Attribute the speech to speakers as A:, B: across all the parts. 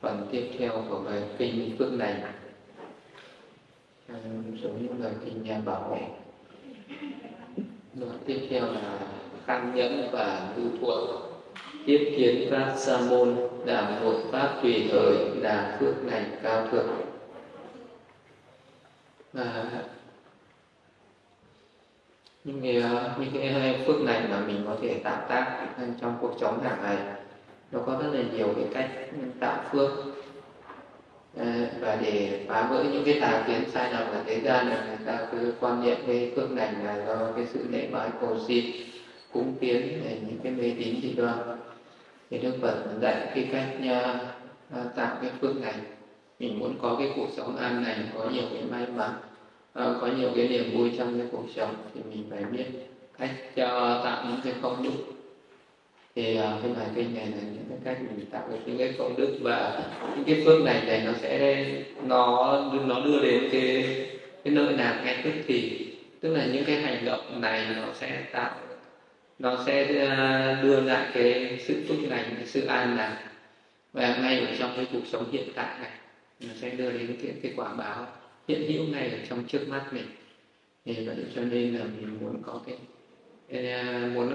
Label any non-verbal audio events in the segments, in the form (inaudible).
A: phần tiếp theo của bài kinh phước này. Giống như lời kinh nhà bảo. Đoạn tiếp theo là khăn nhẫn và lưu thuận. Tiếp kiến pháp sa môn đảm một pháp tùy thời là phước lành cao thượng. Và những cái những cái phước lành mà mình có thể tạo tác trong cuộc sống hàng ngày nó có rất là nhiều cái cách tạo phước ờ, và để phá vỡ những cái tà kiến sai lầm là thế gian là người ta cứ quan niệm cái phước lành là do cái sự lễ bái cầu xin, cúng kiến những cái mê tín dị đoan. Thì đức phật dạy cái cách nha tạo cái phước này. Mình muốn có cái cuộc sống an lành, có nhiều cái may mắn à, có nhiều cái niềm vui trong cái cuộc sống, thì mình phải biết cách cho tạo những cái công đức thì uh, cái bài kinh này là những cái cách mình tạo được những cái công đức và những cái phước này này nó sẽ nó nó đưa đến cái cái nơi nào ngay tức thì. Tức là những cái hành động này nó sẽ tạo nó sẽ ờ, đưa lại cái sự phước lành cái sự an lạc. Và ngay ở trong cái cuộc sống hiện tại này nó sẽ đưa đến cái, cái quả báo hiện hữu ngay ở trong trước mắt mình. Thì vậy cho nên là mình muốn có cái cái ờ, muốn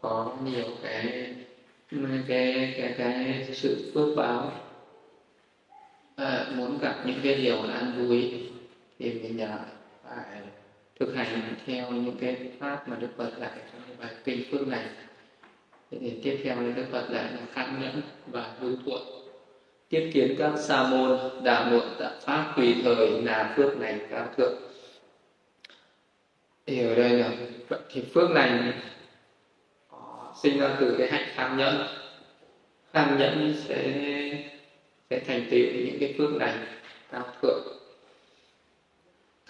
A: có nhiều cái cái cái cái sự phước báo. À, muốn gặp những cái điều an vui thì mình nhờ phải thực hành theo những cái pháp mà đức phật dạy trong bài kinh phước này. Thì tiếp theo là đức phật dạy là khăn nhẫn và hữu thuận tiếp kiến các sa môn đà muộn tạ pháp tùy thời là phước này cao thượng. Thì ở đây là vậy thì phước lành sinh ra từ cái hạnh tham nhẫn. Tham nhẫn sẽ sẽ thành tựu những cái phước lành cao thượng.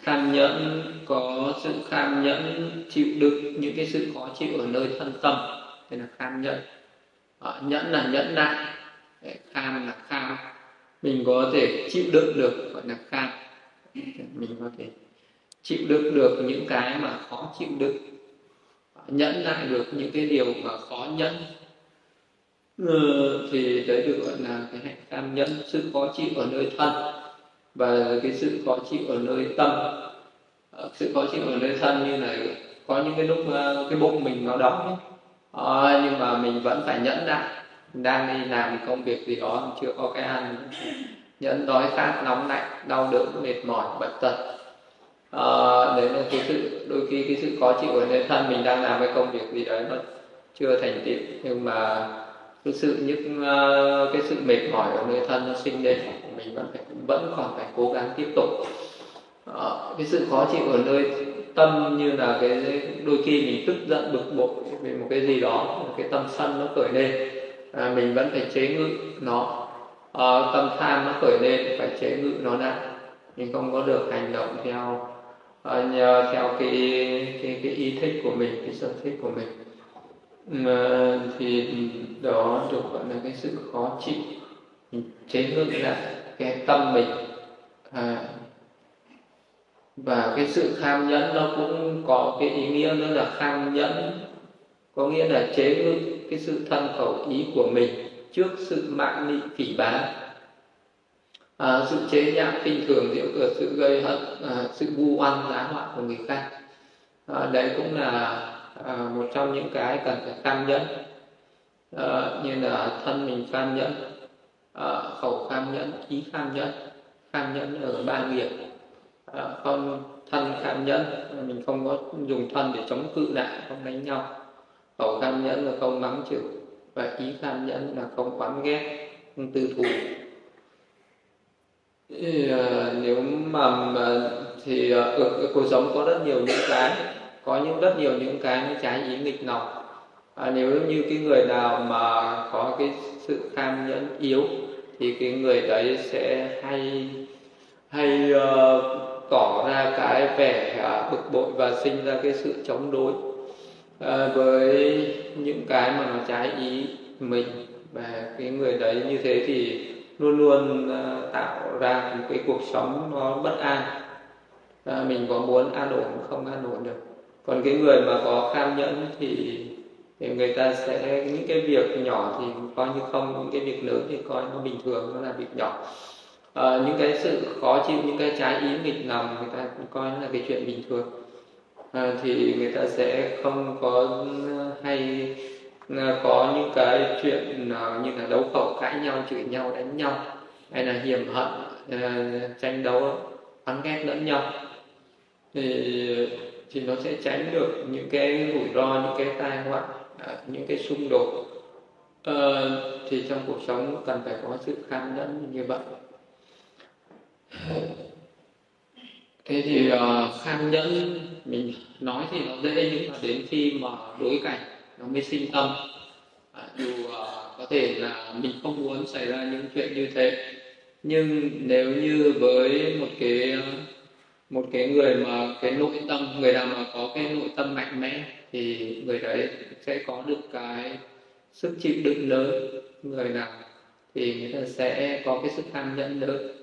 A: Tham nhẫn có sự tham nhẫn chịu đựng những cái sự khó chịu ở nơi thân tâm đây là tham nhẫn. À, nhẫn là nhẫn nại kham là kham mình có thể chịu đựng được gọi là kham mình có thể chịu đựng được những cái mà khó chịu đựng nhẫn lại được những cái điều mà khó nhẫn ừ, thì đấy được gọi là cái hạnh cam nhẫn sự khó chịu ở nơi thân và cái sự khó chịu ở nơi tâm. Ờ, sự khó chịu ở nơi thân như là có những cái lúc ờ, cái bụng mình nó đói. À, nhưng mà mình vẫn phải nhẫn lại. Đang đi làm công việc gì đó chưa có cái ăn. Nhẫn đói khát nóng lạnh đau đớn mệt mỏi bệnh tật à, đấy là cái sự đôi khi cái sự khó chịu ở nơi thân mình đang làm cái công việc gì đấy nó chưa thành tựu. Nhưng mà cái sự những ờ, cái sự mệt mỏi ở nơi thân nó sinh lên mình vẫn phải vẫn còn phải cố gắng tiếp tục. À, cái sự khó chịu ở nơi tâm như là cái đôi khi mình tức giận bực bội về một cái gì đó cái tâm sân nó khởi lên à, mình vẫn phải chế ngự nó. À, tâm tham nó khởi lên phải chế ngự nó lại. Mình không có được hành động theo nhờ theo cái, cái cái ý thích của mình cái sở thích của mình. À, thì đó được gọi là cái sự khó chịu chế ngự lại cái tâm mình. À, và cái sự kham nhẫn nó cũng có cái ý nghĩa nữa là kham nhẫn. Có nghĩa là chế ngự cái sự thân khẩu ý của mình trước sự mạng nị phỉ báng à, sự chế nhạo khinh thường diễu cợt sự gây hận à, sự vu oan giá họa của người khác. À, đấy cũng là à, một trong những cái cần phải cam nhẫn. À, như là thân mình cam nhẫn à, khẩu cam nhẫn ý cam nhẫn cam nhẫn ở ba nghiệp. À, con thân cam nhẫn mình không có dùng thân để chống cự lại không đánh nhau. Khẩu cam nhẫn là không mắng chửi và ý cam nhẫn là không oán ghét không tư thù thì, uh, nếu mà, mà thì ờ, uh, ở cuộc sống có rất nhiều những cái có những rất nhiều những cái những trái ý nghịch nọc à, nếu như cái người nào mà có cái sự cam nhẫn yếu thì cái người đấy sẽ hay hay uh, tỏ ra cái vẻ uh, bực bội và sinh ra cái sự chống đối uh, với những cái mà nó trái ý mình. Và cái người đấy như thế thì luôn luôn ờ, tạo ra một cái cuộc sống nó bất an. Mình có muốn an ổn không an ổn được. Còn cái người mà có kham nhẫn thì thì người ta sẽ những cái việc nhỏ thì coi như không những cái việc lớn thì coi nó bình thường nó là việc nhỏ. À, những cái sự khó chịu những cái trái ý nghịch lòng người ta cũng coi nó là cái chuyện bình thường. À, thì người ta sẽ không có hay Ờ, có những cái chuyện ờ, như là đấu khẩu cãi nhau chửi nhau đánh nhau hay là hiểm hận ờ, tranh đấu oán ghét lẫn nhau. Thì thì nó sẽ tránh được những cái rủi ro những cái tai họa những cái xung đột. À, thì trong cuộc sống cần phải có sự kham nhẫn như vậy. Thế thì uh, kham nhẫn mình nói thì nó dễ nhưng mà đến khi mà đối cảnh nó mới sinh tâm. À, dù uh, có thể là mình không muốn xảy ra những chuyện như thế nhưng nếu như với một cái à, một cái người mà cái nội tâm người nào mà có cái nội tâm mạnh mẽ thì người đấy sẽ có được cái sức chịu đựng lớn. Người nào thì người ta sẽ có cái sức tham nhẫn lớn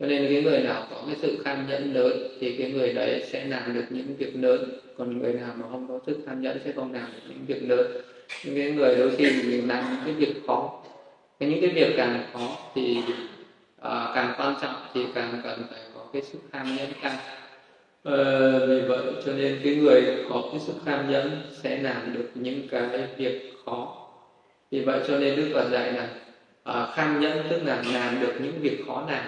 A: cho nên cái người nào có cái sự tham nhẫn lớn thì cái người đấy sẽ làm được những việc lớn. Còn người nào mà không có sức tham nhẫn sẽ không làm được những việc lớn. Những cái người đôi khi mình làm những cái việc khó. Cái những cái việc càng khó thì uh, càng quan trọng thì càng cần phải có cái sức tham nhẫn cao. Uh, vì vậy cho nên cái người có cái sức tham nhẫn sẽ làm được những cái việc khó. Vì vậy cho nên đức phật dạy là à, uh, kham nhẫn tức là làm được những việc khó làm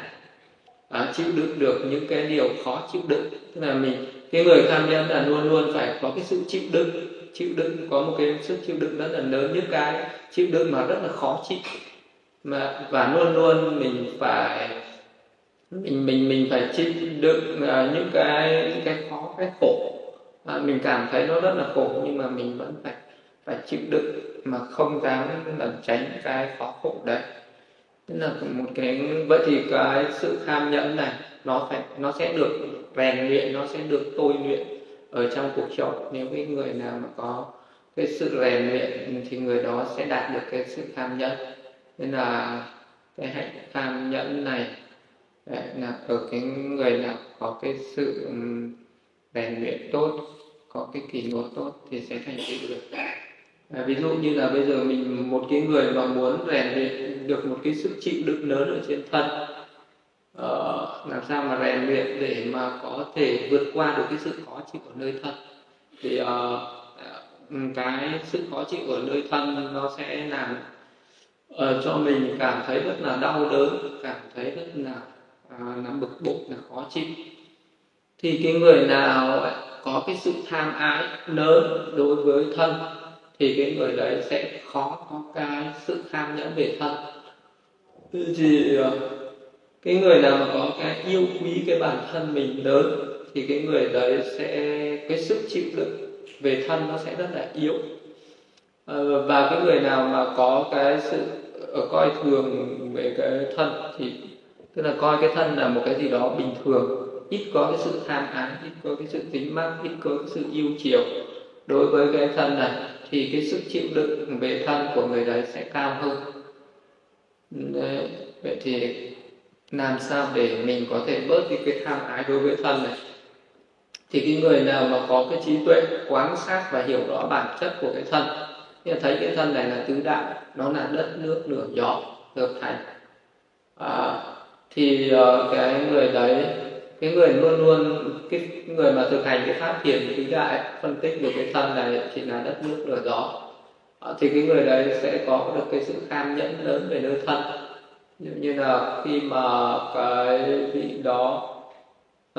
A: à, chịu đựng được những cái điều khó chịu đựng. Tức là mình cái người tham nhân là luôn luôn phải có cái sự chịu đựng. Chịu đựng có một cái sức chịu đựng rất là lớn. Những cái chịu đựng mà rất là khó chịu. Mà và luôn luôn mình phải mình mình mình phải chịu đựng à, những cái những cái khó cái khổ. À, mình cảm thấy nó rất là khổ nhưng mà mình vẫn phải phải chịu đựng mà không dám lẩn tránh cái khó khổ đấy nên là một cái vậy thì cái sự tham nhẫn này nó phải nó sẽ được rèn luyện nó sẽ được tôi luyện ở trong cuộc sống. Nếu cái người nào mà có cái sự rèn luyện thì người đó sẽ đạt được cái sự tham nhẫn. Nên là cái hạnh tham nhẫn này đấy, là ở cái người nào có cái sự rèn luyện tốt có cái kỷ luật tốt thì sẽ thành tựu được à, ví dụ như là bây giờ mình một cái người mà muốn rèn luyện được một cái sức chịu đựng lớn ở trên thân uh, làm sao mà rèn luyện để mà có thể vượt qua được cái sự khó chịu ở nơi thân? Thì uh, cái sự khó chịu ở nơi thân nó sẽ làm uh, cho mình cảm thấy rất là đau đớn cảm thấy rất là uh, là bực bội là khó chịu. Thì cái người nào có cái sự tham ái lớn đối với thân thì cái người đấy sẽ khó có cái sự tham nhẫn về thân. Thì ờ, cái người nào mà có cái yêu quý cái bản thân mình lớn thì cái người đấy sẽ, cái sức chịu đựng về thân nó sẽ rất là yếu. Ờ, và cái người nào mà có cái sự ờ, coi thường về cái thân thì, tức là coi cái thân là một cái gì đó bình thường, ít có cái sự tham ái, ít có cái sự tính mắc, ít có cái sự yêu chiều đối với cái thân này thì cái sức chịu đựng về thân của người đấy sẽ cao hơn đấy. vậy thì làm sao để mình có thể bớt đi cái tham ái đối với thân này thì cái người nào mà có cái trí tuệ quán sát và hiểu rõ bản chất của cái thân thì thấy cái thân này là tứ đại nó là đất nước lửa gió hợp thành à, thì uh, cái người đấy cái người luôn luôn cái người mà thực hành cái pháp thiền chính đại phân tích được cái thân này chỉ là đất nước lửa gió. Ờ, thì cái người đấy sẽ có được cái sự kham nhẫn lớn về nơi thân. Như, như là khi mà cái vị đó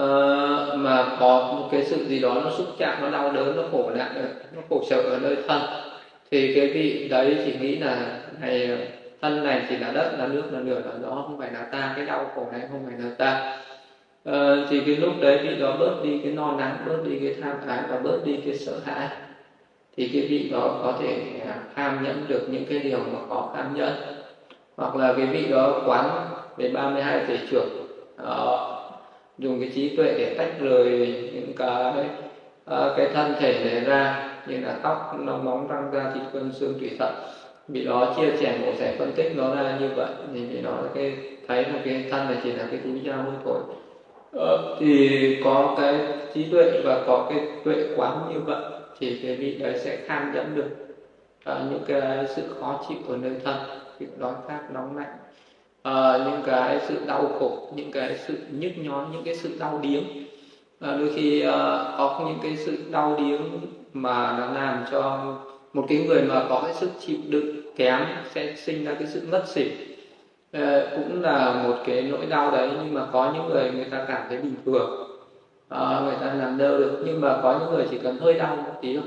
A: uh, mà có một cái sự gì đó nó xúc chạm nó đau đớn nó khổ nạn ờ, nó khổ sở ở nơi thân thì cái vị đấy chỉ nghĩ là này thân này chỉ là đất là nước là lửa là gió không phải là ta cái đau khổ này không phải là ta à, thì cái lúc đấy vị đó bớt đi cái no nắng bớt đi cái tham ái và bớt đi cái sợ hãi. Thì cái vị đó có thể à, tham nhẫn được những cái điều mà có tham nhẫn. Hoặc là cái vị đó quán về 32 thể trưởng đó, dùng cái trí tuệ để tách rời những cái ờ, cái thân thể này ra như là tóc nóng móng răng da thịt cân xương tủy thận. Vì đó chia sẻ mổ sẽ phân tích nó ra như vậy thì vì đó cái thấy một cái thân này chỉ là cái túi da thôi ờ, thì có cái trí tuệ và có cái tuệ quán như vậy thì cái vị đấy sẽ kham dẫn được à, những cái sự khó chịu của nơi thân việc đói khát nóng lạnh. À, những cái sự đau khổ những cái sự nhức nhói những cái sự đau điếng. À, đôi khi uh, có những cái sự đau điếng mà nó làm cho một cái người mà có cái sức chịu đựng kém sẽ sinh ra cái sự ngất xỉu. Ờ, cũng là một cái nỗi đau đấy nhưng mà có những người người ta cảm thấy bình thường. À, người ta làm đâu được nhưng mà có những người chỉ cần hơi đau một tí thôi.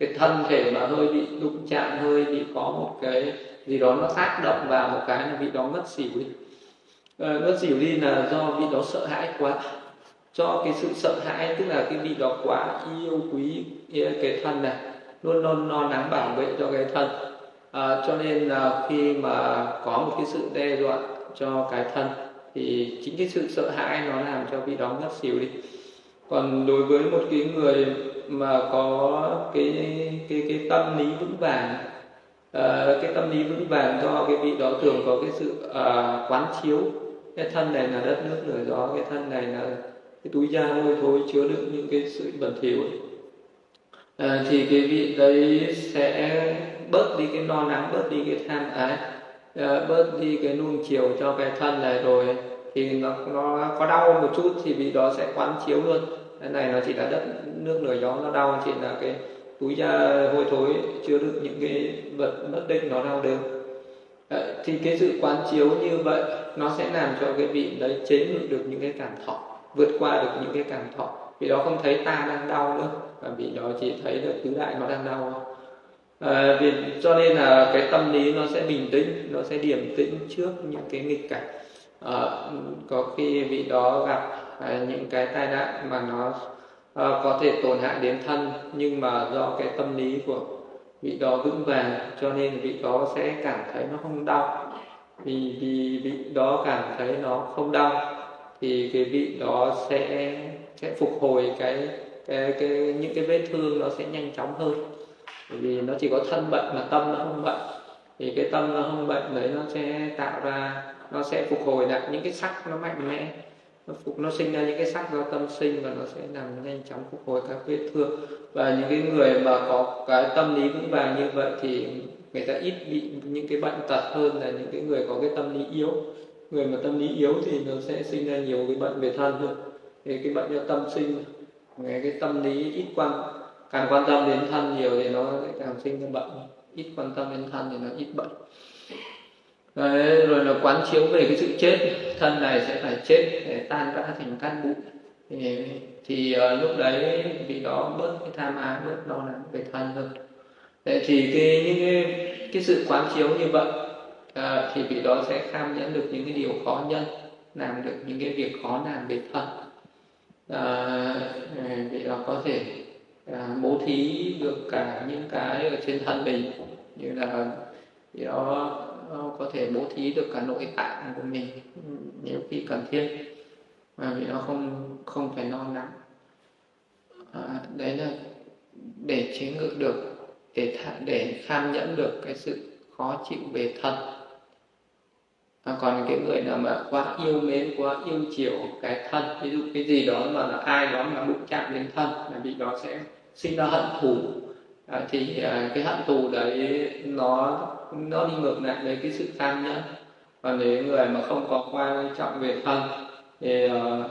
A: Cái thân thể mà hơi bị đụng chạm hơi bị có một cái gì đó nó tác động vào một cái là vị đó ngất xỉu đi. À, ngất xỉu đi là do vị đó sợ hãi quá. Cho cái sự sợ hãi tức là cái vị đó quá yêu quý cái thân này luôn luôn lo lắng bảo vệ cho cái thân à, cho nên là khi mà có một cái sự đe dọa cho cái thân thì chính cái sự sợ hãi nó làm cho vị đó ngất xỉu đi. Còn đối với một cái người mà có cái cái cái tâm lý vững vàng à, cái tâm lý vững vàng do cái vị đó thường có cái sự à, quán chiếu cái thân này là đất nước lửa gió cái thân này là cái túi da hôi thối chứa đựng những cái sự bẩn thỉu à, thì cái vị đấy sẽ bớt đi cái lo lắng bớt đi cái tham ái ờ, bớt đi cái nuông chiều cho cái thân này rồi thì nó nó có đau một chút thì vì đó sẽ quán chiếu luôn. Cái này nó chỉ là đất, nước lửa gió nó đau, chỉ là cái túi da hôi thối, chứa đựng những cái vật bất định nó đau đều thì cái sự quán chiếu như vậy nó sẽ làm cho cái vị đấy chế ngự được những cái cảm thọ, vượt qua được những cái cảm thọ. Vì đó không thấy ta đang đau nữa và vì đó chỉ thấy được tứ đại nó đang đau à, vì cho nên là cái tâm lý nó sẽ bình tĩnh nó sẽ điềm tĩnh trước những cái nghịch cảnh. À, có khi vị đó gặp à, những cái tai nạn mà nó à, có thể tổn hại đến thân nhưng mà do cái tâm lý của vị đó vững vàng cho nên vị đó sẽ cảm thấy nó không đau. Vì vì vị đó cảm thấy nó không đau thì cái vị đó sẽ sẽ phục hồi cái cái, cái những cái vết thương nó sẽ nhanh chóng hơn bởi vì nó chỉ có thân bệnh mà tâm nó không bệnh. Thì cái tâm nó không bệnh đấy nó sẽ tạo ra, nó sẽ phục hồi lại những cái sắc nó mạnh mẽ. Nó phục, nó sinh ra những cái sắc do tâm sinh và nó sẽ làm nhanh chóng phục hồi các vết thương. Và những cái người mà có cái tâm lý vững vàng như vậy thì người ta ít bị những cái bệnh tật hơn là những cái người có cái tâm lý yếu. Người mà tâm lý yếu thì nó sẽ sinh ra nhiều cái bệnh về thân hơn. Thì cái bệnh do tâm sinh, cái tâm lý ít quan càng quan tâm đến thân nhiều thì nó càng sinh ra bệnh ít quan tâm đến thân thì nó ít bệnh Đấy, rồi là quán chiếu về cái sự chết. Thân này sẽ phải chết để tan rã thành cát bụi. Thì, thì uh, lúc đấy vị đó bớt cái tham ái bớt lo lắng về thân hơn Đấy, thì cái những cái, cái sự quán chiếu như vậy uh, thì vị đó sẽ kham nhẫn được những cái điều khó nhân làm được những cái việc khó làm về thân. Uh, vị đó có thể à, bố thí được cả những cái ở trên thân mình như là thì đó có thể bố thí được cả nội tạng của mình nếu khi cần thiết mà vì nó không không phải lo lắng. À, đấy là để chế ngự được để để kham nhẫn được cái sự khó chịu về thân à, còn cái người nào mà quá yêu mến quá yêu chiều cái thân ví dụ cái gì đó mà là ai đó mà đụng chạm đến thân là bị đó sẽ sinh ra hận thù. À, thì à, cái hận thù đấy nó nó đi ngược lại với cái sự tham nhẫn. Và nếu người mà không có quan trọng về thân thì uh,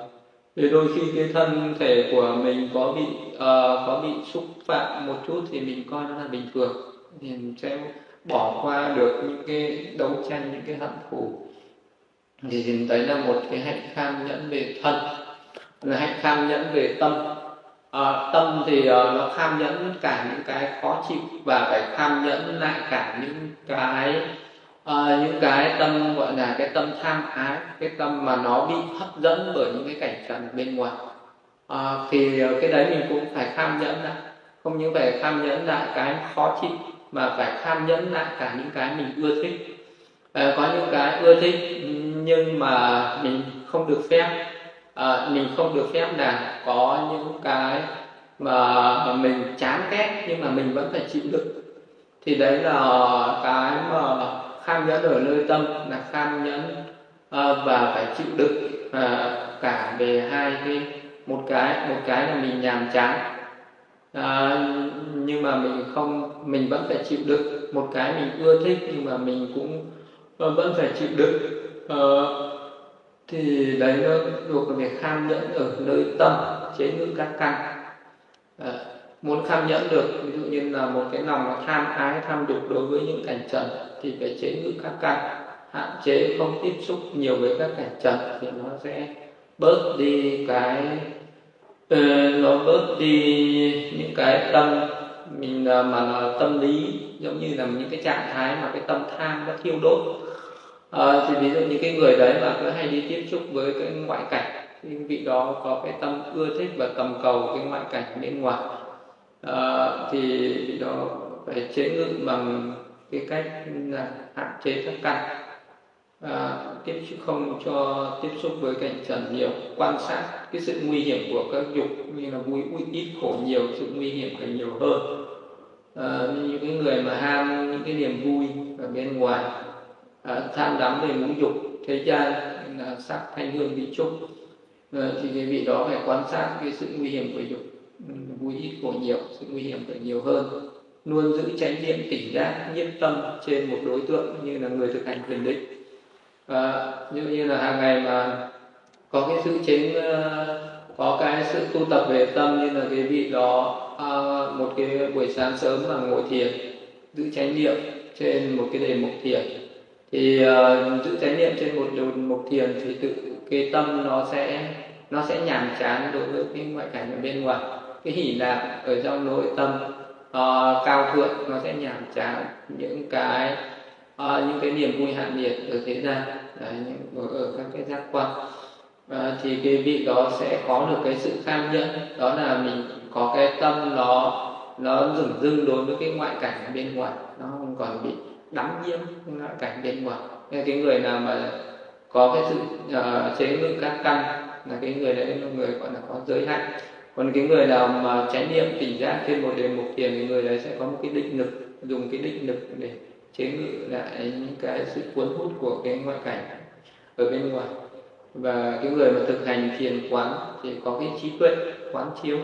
A: thì đôi khi cái thân thể của mình có bị uh, có bị xúc phạm một chút thì mình coi nó là bình thường. Thì mình sẽ bỏ qua được những cái đấu tranh những cái hận thù. Thì đấy là một cái hạnh kham nhẫn về thân là hạnh kham nhẫn về tâm. À, tâm thì uh, nó kham nhẫn cả những cái khó chịu và phải kham nhẫn lại cả những cái uh, những cái tâm gọi là cái tâm tham ái cái tâm mà nó bị hấp dẫn bởi những cái cảnh trần bên ngoài. À, thì à, cái đấy mình cũng phải kham nhẫn lại không những phải kham nhẫn lại cái khó chịu mà phải tham nhẫn lại cả những cái mình ưa thích. À, có những cái ưa thích nhưng mà mình không được phép. À, mình không được phép là có những cái mà mình chán ghét nhưng mà mình vẫn phải chịu đựng. Thì đấy là cái mà kham nhẫn ở nơi tâm là kham nhẫn à, và phải chịu đựng à, cả về hai cái một cái một cái là mình nhàm chán à, nhưng mà mình không mình vẫn phải chịu đựng. Một cái mình ưa thích nhưng mà mình cũng ờ, vẫn phải chịu đựng. À, thì đấy nó thuộc về việc kham nhẫn ở nơi tâm chế ngự các căn. À, muốn kham nhẫn được ví dụ như là một cái lòng nó tham ái tham dục đối với những cảnh trần thì phải chế ngự các căn. Hạn chế không tiếp xúc nhiều với các cảnh trần thì nó sẽ bớt đi cái nó bớt đi những cái tâm mình à, mà là tâm lý giống như là những cái trạng thái mà cái tâm tham nó thiêu đốt. À, thì ví dụ như cái người đấy mà cứ hay đi tiếp xúc với cái ngoại cảnh thì vị đó có cái tâm ưa thích và tầm cầu cái ngoại cảnh bên ngoài. À, thì vị đó phải chế ngự bằng cái cách là hạn chế các căn à, tiếp không cho tiếp xúc với cảnh trần nhiều quan sát cái sự nguy hiểm của các dục như là vui ít khổ nhiều sự nguy hiểm càng nhiều hơn. À, những cái người mà ham những cái niềm vui ở bên ngoài à, tham đắm về ngũ dục thế gian là sắc thanh hương vị trúc à, ờ, thì cái vị đó phải quan sát cái sự nguy hiểm của dục vui ít khổ nhiều sự nguy hiểm phải nhiều hơn. Luôn giữ chánh niệm tỉnh giác nhiếp tâm trên một đối tượng như là người thực hành thiền định à, như như là hàng ngày mà có cái sự chính ờ, có cái sự tu tập về tâm như là cái vị đó à, một cái buổi sáng sớm mà ngồi thiền giữ chánh niệm trên một cái đề mục thiền. Thì uh, giữ chánh niệm trên một đề mục thiền thì tự cái tâm nó sẽ nó sẽ nhàm chán đối với cái ngoại cảnh ở bên ngoài. Cái hỉ lạc ở trong nội tâm uh, cao thượng nó sẽ nhàm chán. Những cái à, những cái niềm vui hạn nhiệt ở thế gian Đấy, ở các cái giác quan. À, thì cái vị đó sẽ có được cái sự kham nhẫn đó là mình có cái tâm nó nó dừng dưng đối với cái ngoại cảnh ở bên ngoài nó không còn bị đắm nhiễm ngoại cảnh bên ngoài. Nên cái người nào mà có cái sự uh, chế ngự các căn là cái người đấy là người gọi là có giới hạn. Còn cái người nào mà chánh niệm tỉnh giác trên một đề mục tiền thì người đấy sẽ có một cái định lực dùng cái định lực để chế ngự lại những cái sự cuốn hút của cái ngoại cảnh ở bên ngoài. Và cái người mà thực hành thiền quán thì có cái trí tuệ quán chiếu.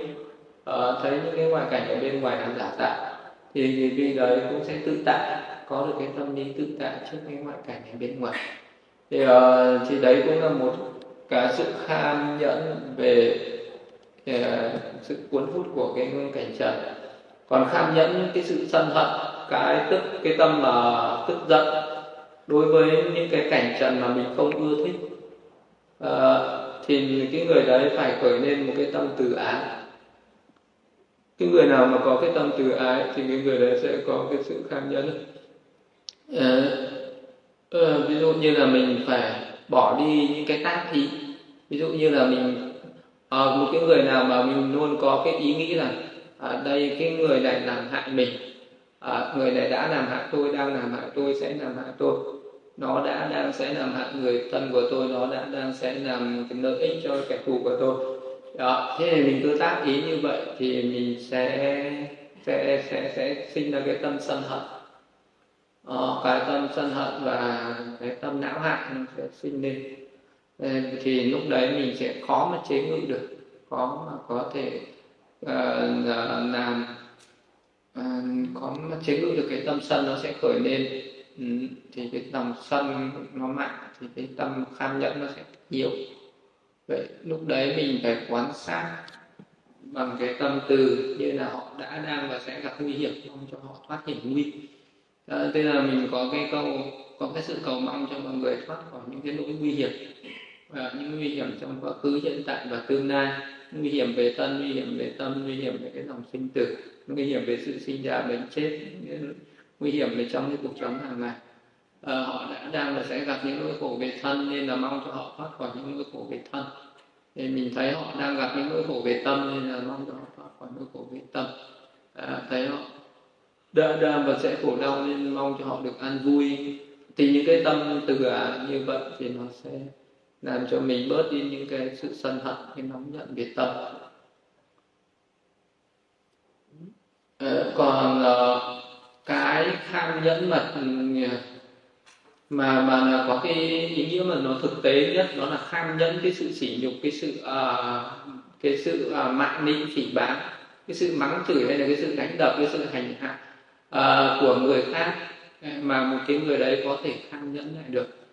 A: Uh, thấy những cái ngoại cảnh ở bên ngoài là giả tạo thì vì đấy cũng sẽ tự tại có được cái tâm lý tự tại trước cái ngoại cảnh ở bên ngoài. Thì uh, thì đấy cũng là một cái sự kham nhẫn về uh, sự cuốn hút của cái cảnh trần. Còn kham nhẫn cái sự sân hận cái tức cái tâm là tức giận đối với những cái cảnh trần mà mình không ưa thích. À, thì cái người đấy phải khởi lên một cái tâm từ ái. Cái người nào mà có cái tâm từ ái thì cái người đấy sẽ có cái sự kham nhẫn. À, à, ví dụ như là mình phải bỏ đi những cái tác ý. Ví dụ như là mình à, một cái người nào mà mình luôn có cái ý nghĩ là à, đây cái người này làm hại mình à, người này đã làm hại tôi đang làm hại tôi sẽ làm hại tôi. Nó đã đang sẽ làm hại người thân của tôi nó đã đang sẽ làm cái lợi ích cho kẻ thù của tôi. Đó thế thì mình cứ tác ý như vậy thì mình sẽ sẽ sẽ sẽ sinh ra cái tâm sân hận. Ờ, cái tâm sân hận và cái tâm não hại nó sẽ sinh lên. Ờ, thì lúc đấy mình sẽ khó mà chế ngự được khó mà có thể uh, làm à, có chế ngự được cái tâm sân nó sẽ khởi lên. Ừ, thì cái lòng sân nó mạnh thì cái tâm kham nhẫn nó sẽ yếu. Vậy lúc đấy mình phải quan sát bằng cái tâm từ như là họ đã đang và sẽ gặp nguy hiểm mong cho họ thoát hiểm nguy. À, thế là mình có cái câu có cái sự cầu mong cho mọi người thoát khỏi những cái nỗi nguy hiểm. Và những nguy hiểm trong quá khứ hiện tại và tương lai nguy hiểm về thân nguy hiểm về tâm nguy hiểm về cái dòng sinh tử nguy hiểm về sự sinh ra bệnh chết nguy hiểm về trong cái cuộc sống hàng ngày. À, họ đã đang và sẽ gặp những nỗi khổ về thân nên là mong cho họ thoát khỏi những nỗi khổ về thân. Thì mình thấy họ đang gặp những nỗi khổ về tâm nên là mong cho họ thoát khỏi nỗi khổ về tâm. À, thấy họ đã đang và sẽ khổ đau nên mong cho họ được an vui. Thì những cái tâm từ à, như vậy thì nó sẽ làm cho mình bớt đi những cái sự sân hận cái nóng giận về tâm. Ờ, còn ờ, cái kham nhẫn mà mà mà là có cái ý nghĩa mà nó thực tế nhất đó là kham nhẫn cái sự sỉ nhục cái sự uh, cái sự uh, mạn nịnh phỉ báng cái sự mắng chửi hay là cái sự đánh đập cái sự hành hạ uh, của người khác mà một cái người đấy có thể kham nhẫn lại được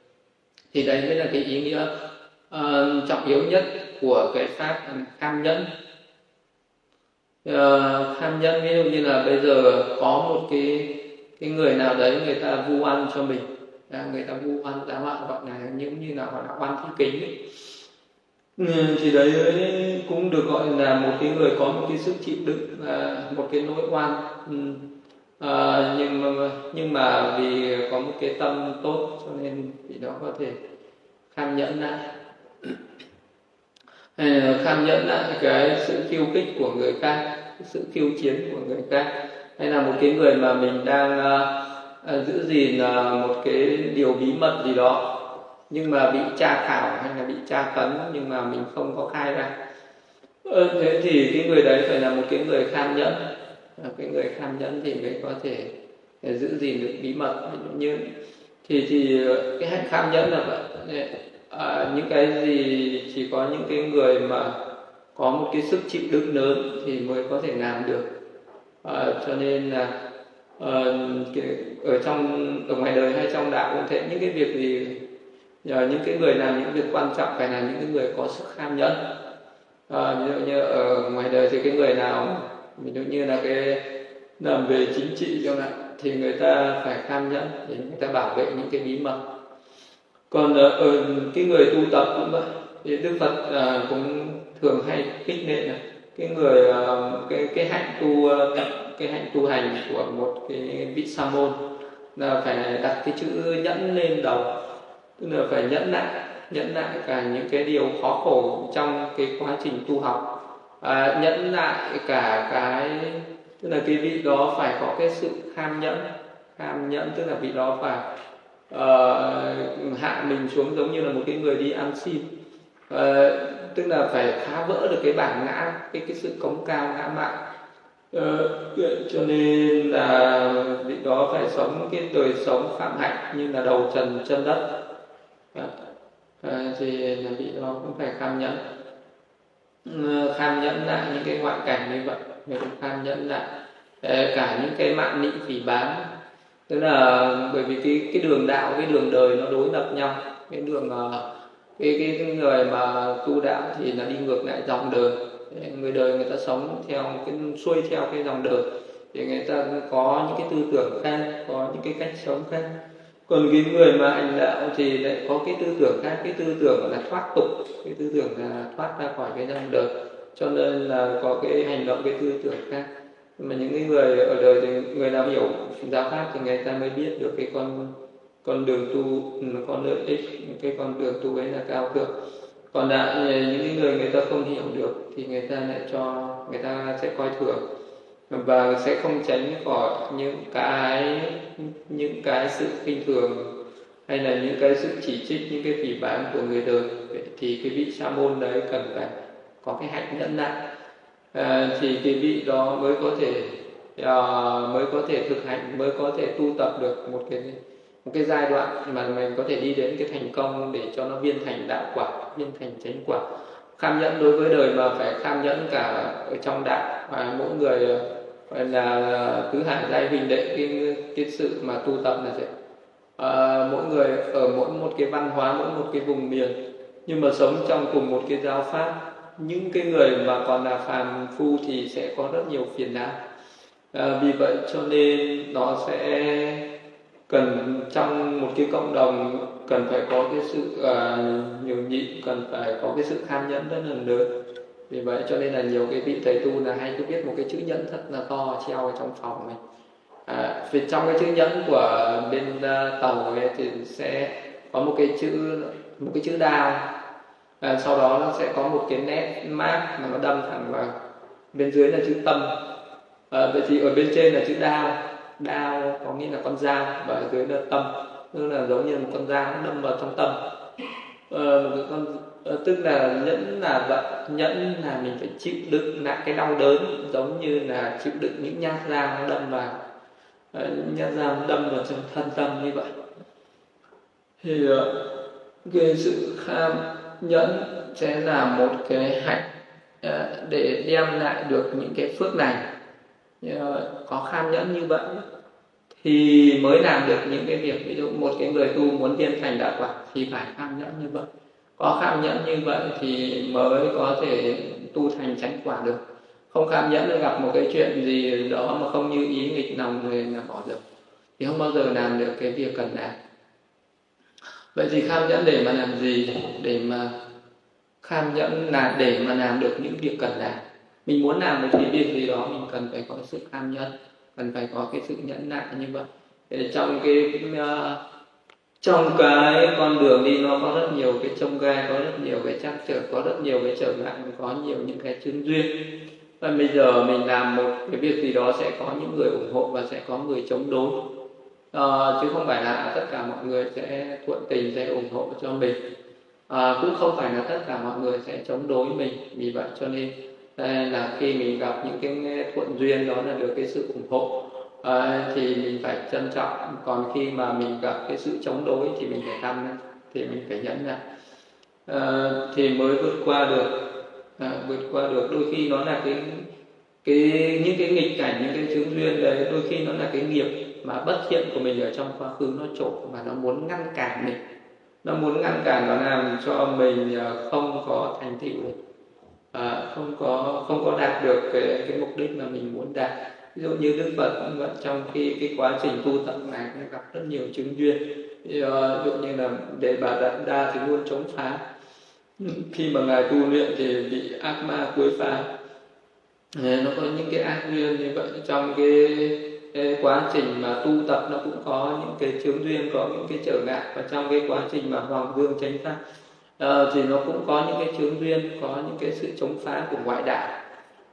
A: thì đấy mới là cái ý nghĩa uh, trọng yếu nhất của cái pháp tham nhẫn ờ, uh, kham nhẫn ví dụ như là bây giờ có một cái cái người nào đấy người ta vu ăn cho mình à, người ta vu ăn giá họa gọi là những như là gọi là oan thi kính ấy. Ừ, thì đấy cũng được gọi là một cái người có một cái sức chịu đựng và một cái nỗi oan ừ à, nhưng mà nhưng mà vì có một cái tâm tốt cho nên vị đó có thể kham nhẫn lại. (clears throat) Kham nhẫn lại cái sự khiêu khích của người khác sự khiêu chiến của người khác. Hay là một cái người mà mình đang uh, giữ gìn uh, một cái điều bí mật gì đó nhưng mà bị tra khảo hay là bị tra tấn nhưng mà mình không có khai ra. Ừ, thế thì cái người đấy phải là một cái người kham nhẫn cái người tham nhẫn thì mới có thể ờ, giữ gìn được bí mật. Như thì thì ờ, cái hạnh tham nhẫn là vậy. À, những cái gì chỉ có những cái người mà có một cái sức chịu đựng lớn thì mới có thể làm được. À, cho nên là à, ở trong ở ngoài đời hay trong đạo cũng thế. Những cái việc gì nhờ những cái người làm những việc quan trọng phải là những cái người có sức tham nhẫn. À, ví dụ như ở ngoài đời thì cái người nào ví dụ như là cái làm về chính trị chẳng hạn thì người ta phải kham nhẫn để người ta bảo vệ những cái bí mật. Còn ờ, ở, cái người tu tập cũng vậy. Thì đức phật ờ, cũng thường hay khích lệ là cái người ờ, cái cái hạnh tu cái hạnh tu hành của một cái vị sa môn là phải đặt cái chữ nhẫn lên đầu tức là phải nhẫn nại nhẫn nại cả những cái điều khó khổ trong cái quá trình tu học à, nhẫn nại cả cái tức là cái vị đó phải có cái sự ham nhẫn. Ham nhẫn tức là vị đó phải uh, hạ mình xuống giống như là một cái người đi ăn xin. Uh, tức là phải phá vỡ được cái bản ngã cái cái sự cống cao ngã mạn. Uh, cho nên là vị đó phải sống cái đời sống phạm hạnh như là đầu trần chân đất. Uh, thì là vị đó cũng phải ham nhẫn kham nhẫn lại những cái ngoại cảnh như vậy người cũng kham nhẫn lại. Ờ, cả những cái mạng nị phỉ bán tức là bởi vì cái cái đường đạo cái đường đời nó đối lập nhau. Cái đường ờ, cái, cái cái người mà tu đạo thì là đi ngược lại dòng đời. Người đời người ta sống theo cái xuôi theo cái dòng đời. Thì người ta có những cái tư tưởng khác có những cái cách sống khác còn cái người mà hành đạo thì lại có cái tư tưởng khác, cái tư tưởng là thoát tục, cái tư tưởng là thoát ra khỏi cái dòng đời. Cho nên là có cái hành động, cái tư tưởng khác. Mà những cái người ở đời thì người nào hiểu giáo pháp thì người ta mới biết được cái con con đường tu con lợi ích, cái con đường tu ấy là cao thượng. Còn lại à, những người người ta không hiểu được thì người ta lại cho, người ta sẽ coi thường và sẽ không tránh khỏi những cái những cái sự khinh thường hay là những cái sự chỉ trích những cái phỉ báng của người đời. Thì cái vị sa môn đấy cần phải có cái hạnh nhẫn nại. À, thì cái vị đó mới có thể à, mới có thể thực hành mới có thể tu tập được một cái một cái giai đoạn mà mình có thể đi đến cái thành công để cho nó viên thành đạo quả viên thành chánh quả. Kham nhẫn đối với đời mà phải kham nhẫn cả ở trong đạo. Và mỗi người gọi là ờ, tứ hải giai hình đệ cái cái sự mà tu tập là vậy à, mỗi người ở mỗi một cái văn hóa mỗi một cái vùng miền nhưng mà sống trong cùng một cái giáo pháp những cái người mà còn là phàm phu thì sẽ có rất nhiều phiền não. À, vì vậy cho nên nó sẽ cần trong một cái cộng đồng cần phải có cái sự uh, nhường nhịn cần phải có cái sự kham nhẫn rất là lớn vì vậy cho nên là nhiều cái vị thầy tu là hay cứ biết một cái chữ nhẫn thật là to treo ở trong phòng này à, vì trong cái chữ nhẫn của bên uh, tàu ấy thì sẽ có một cái chữ một cái chữ đao. À, sau đó nó sẽ có một cái nét mát mà nó đâm thẳng vào bên dưới là chữ tâm. À, vậy thì ở bên trên là chữ đao. Đao có nghĩa là con dao và ở dưới là tâm. Tức là giống như một con dao đâm vào trong tâm. À, một cái con Ờ, tức là nhẫn là vậy nhẫn là mình phải chịu đựng lại cái đau đớn, giống như là chịu đựng những nhát dao nó đâm vào. Ờ, những nhát dao đâm vào trong thân tâm như vậy. Thì ờ, cái sự kham nhẫn sẽ là một cái hạnh để đem lại được những cái phước này có kham nhẫn như vậy thì mới làm được những cái việc, ví dụ một cái người tu muốn tiên thành đạo quả thì phải kham nhẫn như vậy có kham nhẫn như vậy thì mới có thể tu thành chánh quả được. Không kham nhẫn là gặp một cái chuyện gì đó mà không như ý nghịch lòng người là bỏ được thì không bao giờ làm được cái việc cần làm. Vậy thì kham nhẫn để mà làm gì? Để mà kham nhẫn là để mà làm được những việc cần làm. Mình muốn làm một cái việc gì đó mình cần phải có sự kham nhẫn cần phải có cái sự nhẫn nại như vậy. Để trong cái uh, trong cái con đường đi nó có rất nhiều cái trông gai có rất nhiều cái trắc trở có rất nhiều cái trở ngại có nhiều những cái chứng duyên. Và bây giờ mình làm một cái việc gì đó sẽ có những người ủng hộ và sẽ có người chống đối. À, chứ không phải là tất cả mọi người sẽ thuận tình sẽ ủng hộ cho mình. À, cũng không phải là tất cả mọi người sẽ chống đối mình vì vậy cho nên là khi mình gặp những cái thuận duyên đó là được cái sự ủng hộ à, thì mình phải trân trọng. Còn khi mà mình gặp cái sự chống đối thì mình phải ăn thì mình phải nhẫn lại à, ờ, thì mới vượt qua được. À, vượt qua được. Đôi khi nó là cái cái những cái nghịch cảnh những cái chứng duyên đấy đôi khi nó là cái nghiệp mà bất thiện của mình ở trong quá khứ nó trổ và nó muốn ngăn cản mình. Nó muốn ngăn cản nó làm cho mình không có thành tựu. À, không có không có đạt được cái cái mục đích mà mình muốn đạt ví dụ như đức phật vẫn vẫn trong khi cái quá trình tu tập này nó gặp rất nhiều chứng duyên. Ví dụ như là đề bà đạt đa thì luôn chống phá. Khi mà ngài tu luyện thì bị ác ma quấy phá. Nó có những cái ác duyên như vậy. Trong cái, cái quá trình mà tu tập nó cũng có những cái chướng duyên có những cái trở ngại. Và trong cái quá trình mà hoàng dương tránh pháp uh, thì nó cũng có những cái chướng duyên có những cái sự chống phá của ngoại đạo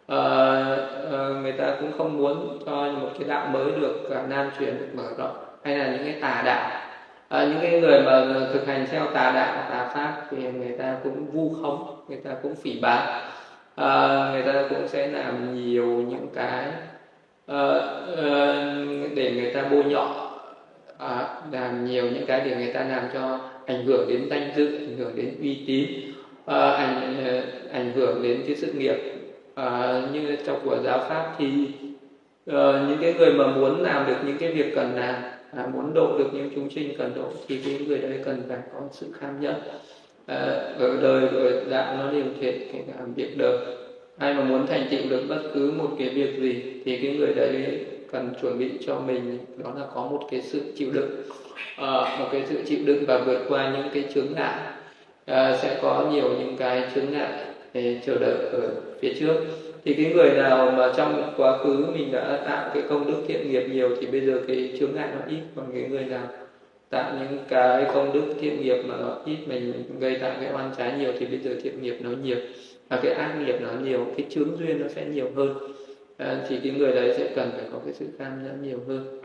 A: uh, người ta cũng không muốn cho một cái đạo mới được uh, lan truyền được mở rộng. Hay là những cái tà đạo. À, những cái người mà thực hành theo tà đạo tà pháp thì người ta cũng vu khống người ta cũng phỉ báng. À, người ta cũng sẽ làm nhiều những cái à, à, để người ta bôi nhọ. À, làm nhiều những cái để người ta làm cho ảnh hưởng đến danh dự ảnh hưởng đến uy tín. À, ảnh ảnh hưởng đến cái sự nghiệp à, như trong của giáo pháp thì uh, những cái người mà muốn làm được những cái việc cần làm à, muốn độ được những chúng sinh cần độ thì cái người đấy cần phải có sự kham nhẫn à, ờ, ở đời ở đạo nó đều thiện cái làm việc đời. Ai mà muốn thành tựu được bất cứ một cái việc gì thì cái người đấy cần chuẩn bị cho mình đó là có một cái sự chịu đựng. À, một cái sự chịu đựng và vượt qua những cái chướng ngại. À, sẽ có nhiều những cái chướng ngại để chờ đợi ở phía trước. Thì cái người nào mà trong quá khứ mình đã tạo cái công đức thiện nghiệp nhiều thì bây giờ cái chướng ngại nó ít. Còn cái người nào tạo những cái công đức thiện nghiệp mà nó ít mình gây tạo cái oan trái nhiều thì bây giờ thiện nghiệp nó nhiều và cái ác nghiệp nó nhiều cái chướng duyên nó sẽ nhiều hơn. À, thì cái người đấy sẽ cần phải có cái sự kham nhẫn nhiều hơn.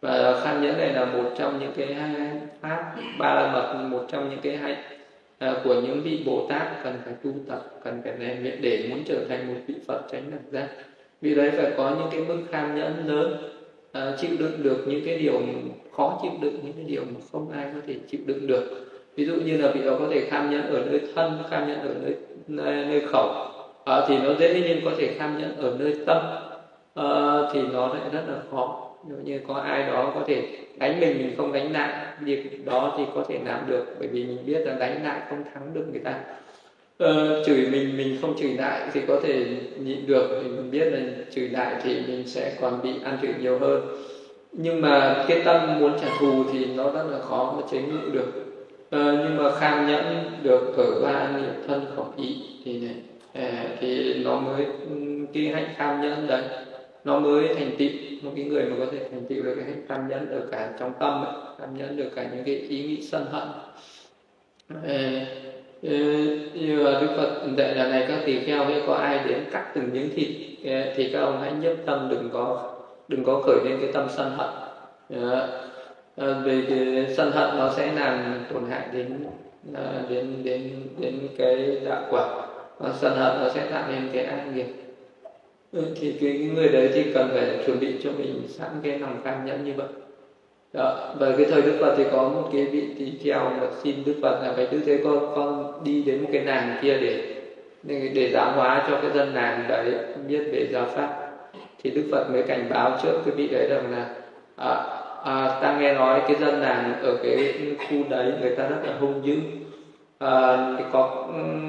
A: Và kham nhẫn này là một trong những cái hai pháp ba la mật một trong những cái hai Ờ, của những vị bồ tát cần phải tu tập cần phải rèn luyện để muốn trở thành một vị phật tránh đẳng giác. Vì đấy phải có những cái mức kham nhẫn lớn uh, chịu đựng được những cái điều khó chịu đựng những cái điều mà không ai có thể chịu đựng được. Ví dụ như là vị đó có thể kham nhẫn ở nơi thân kham nhẫn ở nơi nơi, nơi khẩu. À, thì nó dễ nhưng có thể kham nhẫn ở nơi tâm. À, thì nó lại rất là khó. Nếu như có ai đó có thể đánh mình mình không đánh lại việc đó thì có thể làm được bởi vì mình biết là đánh lại không thắng được người ta. Ờ, chửi mình mình không chửi lại thì có thể nhịn được thì mình biết là chửi lại thì mình sẽ còn bị ăn chửi nhiều hơn. Nhưng mà cái tâm muốn trả thù thì nó rất là khó mà chế ngự được. Ờ, nhưng mà kham nhẫn được ở ba niệm thân khẩu ý thì này à, thì nó mới ừ, cái hạnh kham nhẫn đấy nó mới thành tựu một cái người mà có thể thành tựu được cái hạnh kham nhẫn ở cả trong tâm ấy, kham nhẫn được cả những cái ý nghĩ sân hận. Như Đức Phật dạy là này các tỳ kheo hay có ai đến cắt từng miếng thịt thì các ông hãy nhấp tâm đừng có đừng có khởi lên cái tâm sân hận. Dạ, à, vì cái sân hận nó sẽ làm tổn hại đến à, đến đến đến cái đạo quả. Sân hận nó sẽ tạo nên cái ác nghiệp. Ừ, thì cái người đấy thì cần phải chuẩn bị cho mình sẵn cái lòng cam nhẫn như vậy. Đó. và cái thời đức phật thì có một cái vị tỳ kheo mà xin đức phật là phải đức thế con con đi đến một cái nàng kia để để, để giáo hóa cho cái dân nàng đấy biết về giáo pháp. Thì đức phật mới cảnh báo trước cái vị đấy rằng là à, à, ta nghe nói cái dân nàng ở cái khu đấy người ta rất là hung dữ. À, có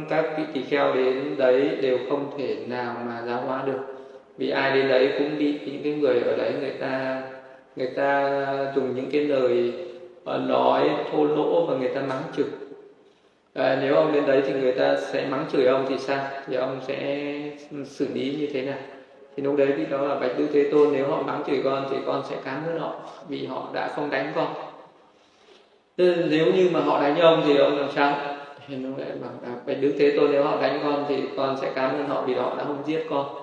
A: các vị tỳ kheo đến đấy đều không thể nào mà giáo hóa được vì ai đến đấy cũng bị những cái người ở đấy người ta người ta dùng những cái lời ờ, nói thô lỗ và người ta mắng chửi. À, nếu ông đến đấy thì người ta sẽ mắng chửi ông thì sao? Thì ông sẽ xử lý như thế nào? Thì lúc đấy thì đó là bạch đức thế tôn nếu họ mắng chửi con thì con sẽ cám ơn họ vì họ đã không đánh con. Nếu như mà họ đánh ông thì ông làm sao? Thì lúc đấy bảo là bạch đức thế tôn nếu họ đánh con thì con sẽ cám ơn họ vì họ đã không giết con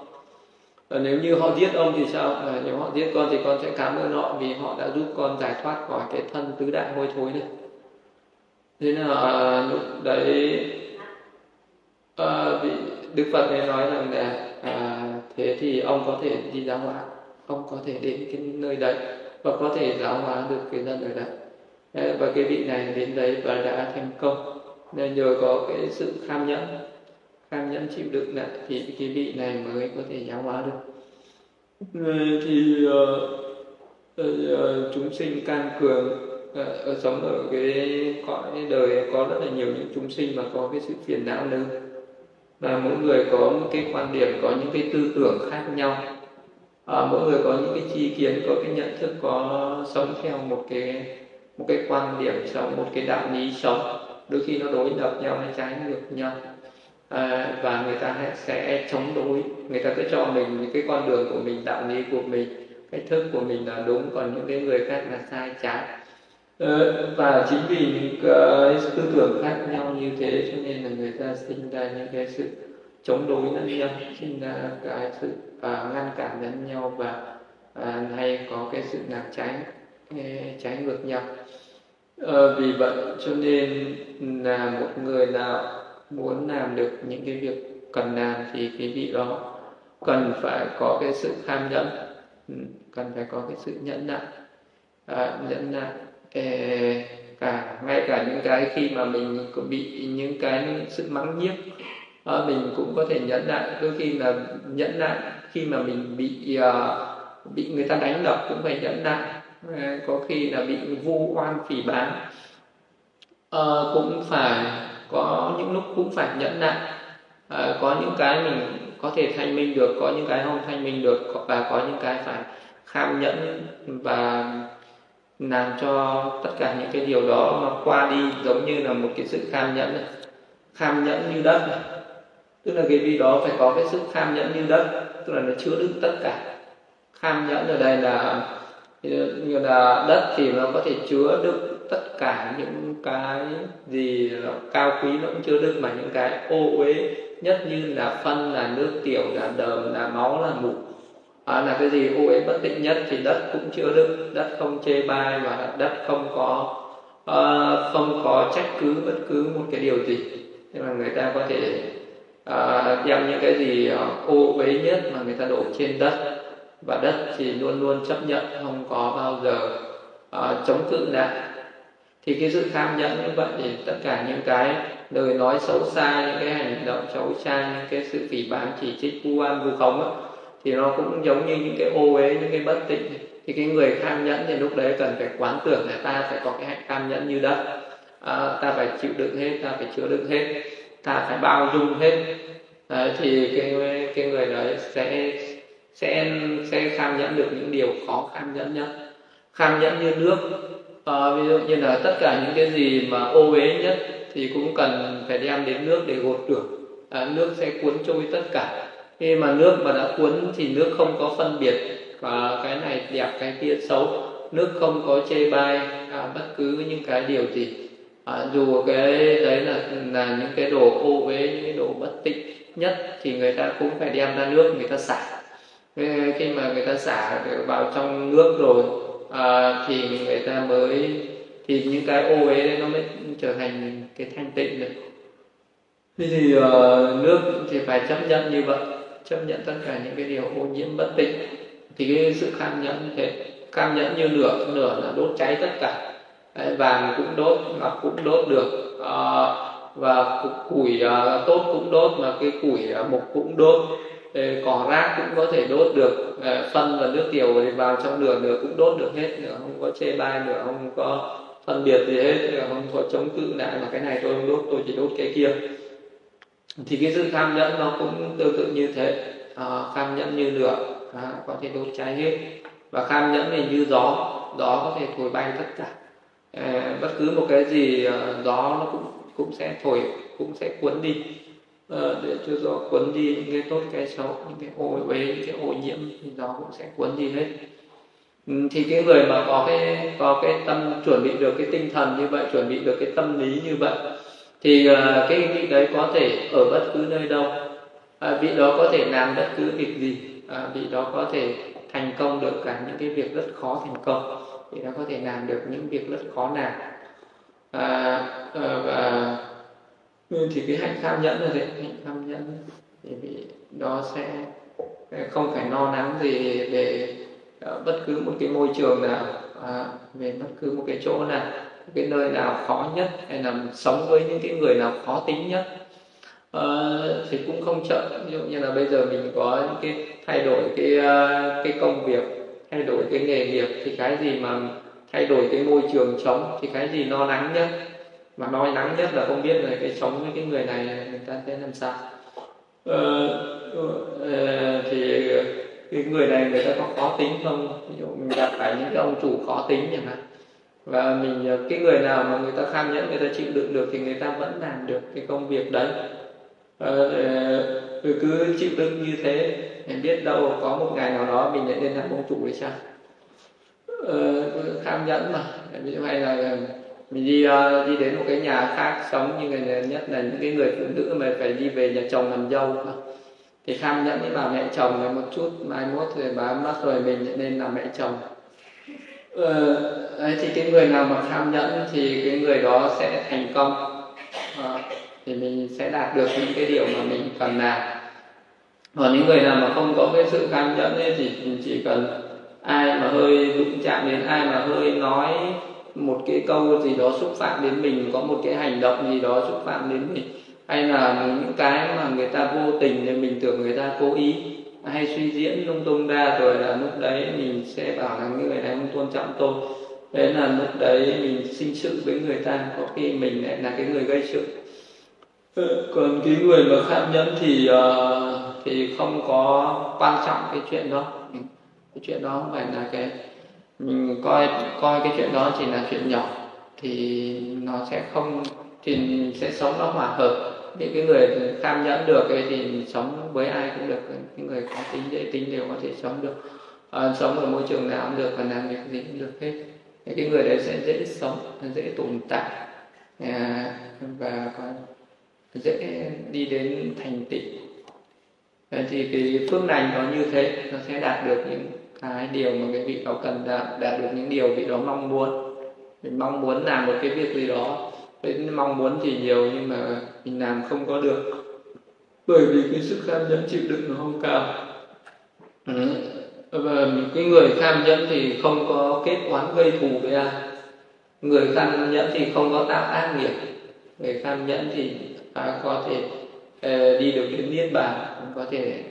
A: và nếu như họ giết ông thì sao? À, nếu họ giết con thì con sẽ cảm ơn họ vì họ đã giúp con giải thoát khỏi cái thân tứ đại hôi thối này. Thế là à, lúc đấy à, vị đức phật ấy nói rằng là à, thế thì ông có thể đi giáo hóa ông có thể đến cái nơi đấy và có thể giáo hóa được cái dân ở đấy. Và cái vị này đến đấy và đã thành công. Nên nhờ có cái sự kham nhẫn kham nhẫn chịu đựng lại thì cái vị này mới có thể giáo hóa được. Ừ, thì uh, uh, chúng sinh can cường uh, ở sống ở cái cõi đời có rất là nhiều những chúng sinh mà có cái sự phiền não lớn. Và mỗi người có một cái quan điểm có những cái tư tưởng khác nhau. À, mỗi người có những cái chi kiến có cái nhận thức có sống theo một cái một cái quan điểm sống một cái đạo lý sống. Đôi khi nó đối lập nhau hay trái ngược nhau à, và người ta sẽ chống đối. Người ta cứ cho mình những cái con đường của mình đạo lý của mình cách thức của mình là đúng còn những cái người khác là sai trái. Ờ, và chính vì những ờ, cái tư tưởng khác nhau như thế cho nên là người ta sinh ra những cái sự chống đối lẫn nhau sinh ra cái sự à, ngăn cản lẫn nhau và à, hay có cái sự làm trái trái ngược nhau. À, vì vậy cho nên là một người nào muốn làm được những cái việc cần làm thì cái vị đó cần phải có cái sự tham nhẫn. Ừ, cần phải có cái sự nhẫn nại. À, nhẫn nại. Ê, cả ngay cả những cái khi mà mình cũng bị những cái sự mắng nhiếc à, mình cũng có thể nhẫn nại. Đôi khi là nhẫn nại khi mà mình bị uh, bị người ta đánh đập cũng phải nhẫn nại. À, có khi là bị vu oan phỉ báng. À, cũng phải có những lúc cũng phải nhẫn nại à, có những cái mình có thể thanh minh được có những cái không thanh minh được và có những cái phải kham nhẫn và làm cho tất cả những cái điều đó nó qua đi giống như là một cái sự kham nhẫn này. kham nhẫn như đất này. tức là cái vị đó phải có cái sự kham nhẫn như đất tức là nó chứa đựng tất cả kham nhẫn ở đây là như là đất thì nó có thể chứa đựng cả những cái gì cao quý nó cũng chứa đựng mà những cái ô uế nhất như là phân là nước tiểu là đờm là máu là mục à, là cái gì ô uế bất tịnh nhất thì đất cũng chứa đựng đất không chê bai và đất không có uh, không có trách cứ bất cứ một cái điều gì. Nhưng mà người ta có thể ờ, uh, đem những cái gì ờ, ô uế nhất mà người ta đổ trên đất. Và đất thì luôn luôn chấp nhận không có bao giờ uh, chống cự lại thì cái sự tham nhẫn như vậy thì tất cả những cái lời nói xấu xa những cái hành động xấu xa những cái sự phỉ báng chỉ trích vu oan vu khống ấy, thì nó cũng giống như những cái ô uế những cái bất tịnh. Thì cái người tham nhẫn thì lúc đấy cần phải quán tưởng là ta phải có cái hạnh tham nhẫn như đất. À, ta phải chịu đựng hết ta phải chứa đựng hết ta phải bao dung hết. À, thì cái cái người đấy sẽ sẽ sẽ tham nhẫn được những điều khó tham nhẫn nhất. Tham nhẫn như nước à, ví dụ như là tất cả những cái gì mà ô uế nhất thì cũng cần phải đem đến nước để gột rửa à, nước sẽ cuốn trôi tất cả. Khi mà nước mà đã cuốn thì nước không có phân biệt và cái này đẹp cái kia xấu. Nước không có chê bai à, bất cứ những cái điều gì. À, dù cái đấy là là những cái đồ ô uế những cái đồ bất tịnh nhất thì người ta cũng phải đem ra nước người ta xả. Khi mà người ta xả vào trong nước rồi à, thì người ta mới. Thì những cái ô uế đấy nó mới trở thành cái thanh tịnh được. Thế thì uh, nước thì phải chấp nhận như vậy chấp nhận tất cả những cái điều ô nhiễm bất tịnh. Thì cái sự cam nhẫn như thế cam nhẫn như lửa lửa là đốt cháy tất cả. Đấy, vàng cũng đốt ngọc cũng đốt được. Uh, và củi uh, tốt cũng đốt mà cái củi uh, mục cũng đốt cỏ rác cũng có thể đốt được ờ, phân và nước tiểu vào trong lửa được cũng đốt được hết nữa không? Có chê bai nữa không? Có phân biệt gì hết không? Có chống cự lại mà cái này tôi không đốt tôi chỉ đốt cái kia. Thì cái sự tham nhẫn nó cũng tương tự như thế. À, tham nhẫn như lửa à, có thể đốt cháy hết. Và tham nhẫn thì như gió gió có thể thổi bay tất cả. À, bất cứ một cái gì gió nó cũng cũng sẽ thổi cũng sẽ cuốn đi. Ờ, để cho gió cuốn đi những cái tốt cái xấu những cái ô uế những cái ô nhiễm thì gió cũng sẽ cuốn đi hết. Ừ, thì cái người mà có cái có cái tâm chuẩn bị được cái tinh thần như vậy chuẩn bị được cái tâm lý như vậy thì uh, cái vị đấy có thể ở bất cứ nơi đâu. À, vị đó có thể làm bất cứ việc gì à, vị đó có thể thành công được cả những cái việc rất khó thành công. Vị đó có thể làm được những việc rất khó làm. À, ờ, và Ừ, thì cái hạnh tham nhẫn là thế hạnh tham nhẫn thì bị đó sẽ ờ, không phải no nắng gì để ờ, bất cứ một cái môi trường nào à, về bất cứ một cái chỗ nào cái nơi nào khó nhất hay là sống với những cái người nào khó tính nhất. À, thì cũng không chậm ví dụ như là bây giờ mình có những cái thay đổi cái cái công việc thay đổi cái nghề nghiệp thì cái gì mà thay đổi cái môi trường sống thì cái gì no nắng nhất? Mà nói nắng nhất là không biết là cái sống với cái người này người ta sẽ làm sao. Ờ, ờ, ờ, thì cái người này người ta có khó tính không? Ví dụ mình gặp phải những cái ông chủ khó tính chẳng hạn. Và mình ờ, cái người nào mà người ta kham nhẫn người ta chịu đựng được thì người ta vẫn làm được cái công việc đấy. Ờ, cứ chịu đựng như thế mình biết đâu có một ngày nào đó mình lại lên làm ông chủ thì sao? Ờ, kham nhẫn mà. Ví dụ hay là mình đi uh, đi đến một cái nhà khác sống như người nhất là những cái người phụ nữ mà phải đi về nhà chồng làm dâu thì kham nhẫn với bà mẹ chồng một chút mai mốt rồi bà mất rồi mình nên làm mẹ chồng. Ờ, ấy thì cái người nào mà tham nhẫn thì cái người đó sẽ thành công. À, thì mình sẽ đạt được những cái điều mà mình cần làm. Còn những người nào mà không có cái sự tham nhẫn ấy thì mình chỉ cần ai mà hơi đụng chạm đến ai mà hơi nói một cái câu gì đó xúc phạm đến mình có một cái hành động gì đó xúc phạm đến mình hay là những cái mà người ta vô tình thì mình tưởng người ta cố ý hay suy diễn lung tung ra rồi là lúc đấy mình sẽ bảo là người này không tôn trọng tôi. Thế là lúc đấy mình sinh sự với người ta có khi mình lại là cái người gây sự. Ờ, còn cái người mà kham nhẫn thì uh, thì không có quan trọng cái chuyện đó. Ừ, cái chuyện đó không phải là cái mình coi coi cái chuyện đó chỉ là chuyện nhỏ thì nó sẽ không thì sẽ sống nó hòa hợp. Những cái người tham nhẫn được ấy thì sống với ai cũng được những người có tính dễ tính đều có thể sống được. À, sống ở môi trường nào cũng được và làm việc gì cũng được hết. Những cái người đấy sẽ dễ sống dễ tồn tại. À, và có dễ đi đến thành tựu. Thì cái phước lành nó như thế nó sẽ đạt được những cái điều mà cái vị đó cần đạt đạt được những điều vị đó mong muốn. Mình mong muốn làm một cái việc gì đó. Mình mong muốn thì nhiều nhưng mà mình làm không có được. Bởi vì cái sức tham nhẫn chịu đựng nó không cao. Ừ. và cái người tham nhẫn thì không có kết oán gây thù với ai. Người tham nhẫn thì không có tạo ác nghiệp. Người tham nhẫn thì à, có thể uh, đi được đến niết bàn có thể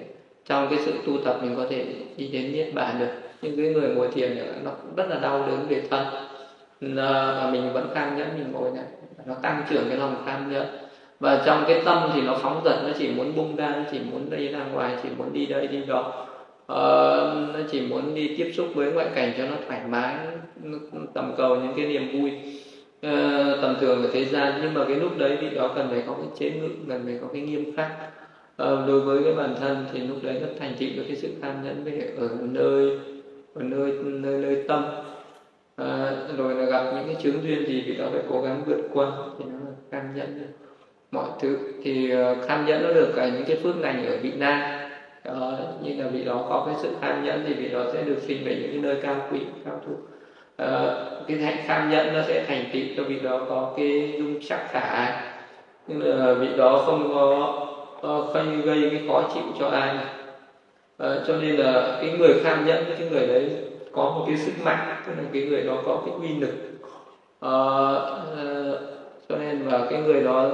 A: trong cái sự tu tập mình có thể đi đến niết bàn được. Nhưng cái người ngồi thiền nó cũng rất là đau đớn về thân. Mà mình vẫn kham nhẫn mình ngồi này nó tăng trưởng cái lòng kham nhẫn. Và trong cái tâm thì nó phóng dật nó chỉ muốn bung ra nó chỉ muốn đi ra ngoài chỉ muốn đi đây đi đó. Ờ, nó chỉ muốn đi tiếp xúc với ngoại cảnh cho nó thoải mái tầm cầu những cái niềm vui ờ, tầm thường ở thế gian. Nhưng mà cái lúc đấy thì đó cần phải có cái chế ngự cần phải có cái nghiêm khắc. Ờ, đối với cái bản thân thì lúc đấy nó thành tựu được cái sự tham nhẫn về ở nơi ở nơi nơi nơi tâm. À, rồi là gặp những cái chứng duyên gì thì đó phải cố gắng vượt qua thì nó là cam nhẫn. Mọi thứ thì ờ, tham nhẫn nó được cả những cái phước lành ở vị na đó, như là vị đó có cái sự tham nhẫn thì vị đó sẽ được sinh về những cái nơi cao quý cao thủ uh, cái hạnh tham nhẫn nó sẽ thành tựu cho vị đó có cái dung sắc khả. Nhưng là vị đó không có Ờ, không gây cái khó chịu cho ai à, cho nên là cái người kham nhẫn cái người đấy có một cái sức mạnh tức là cái người đó có cái uy lực. À, à, cho nên là cái người đó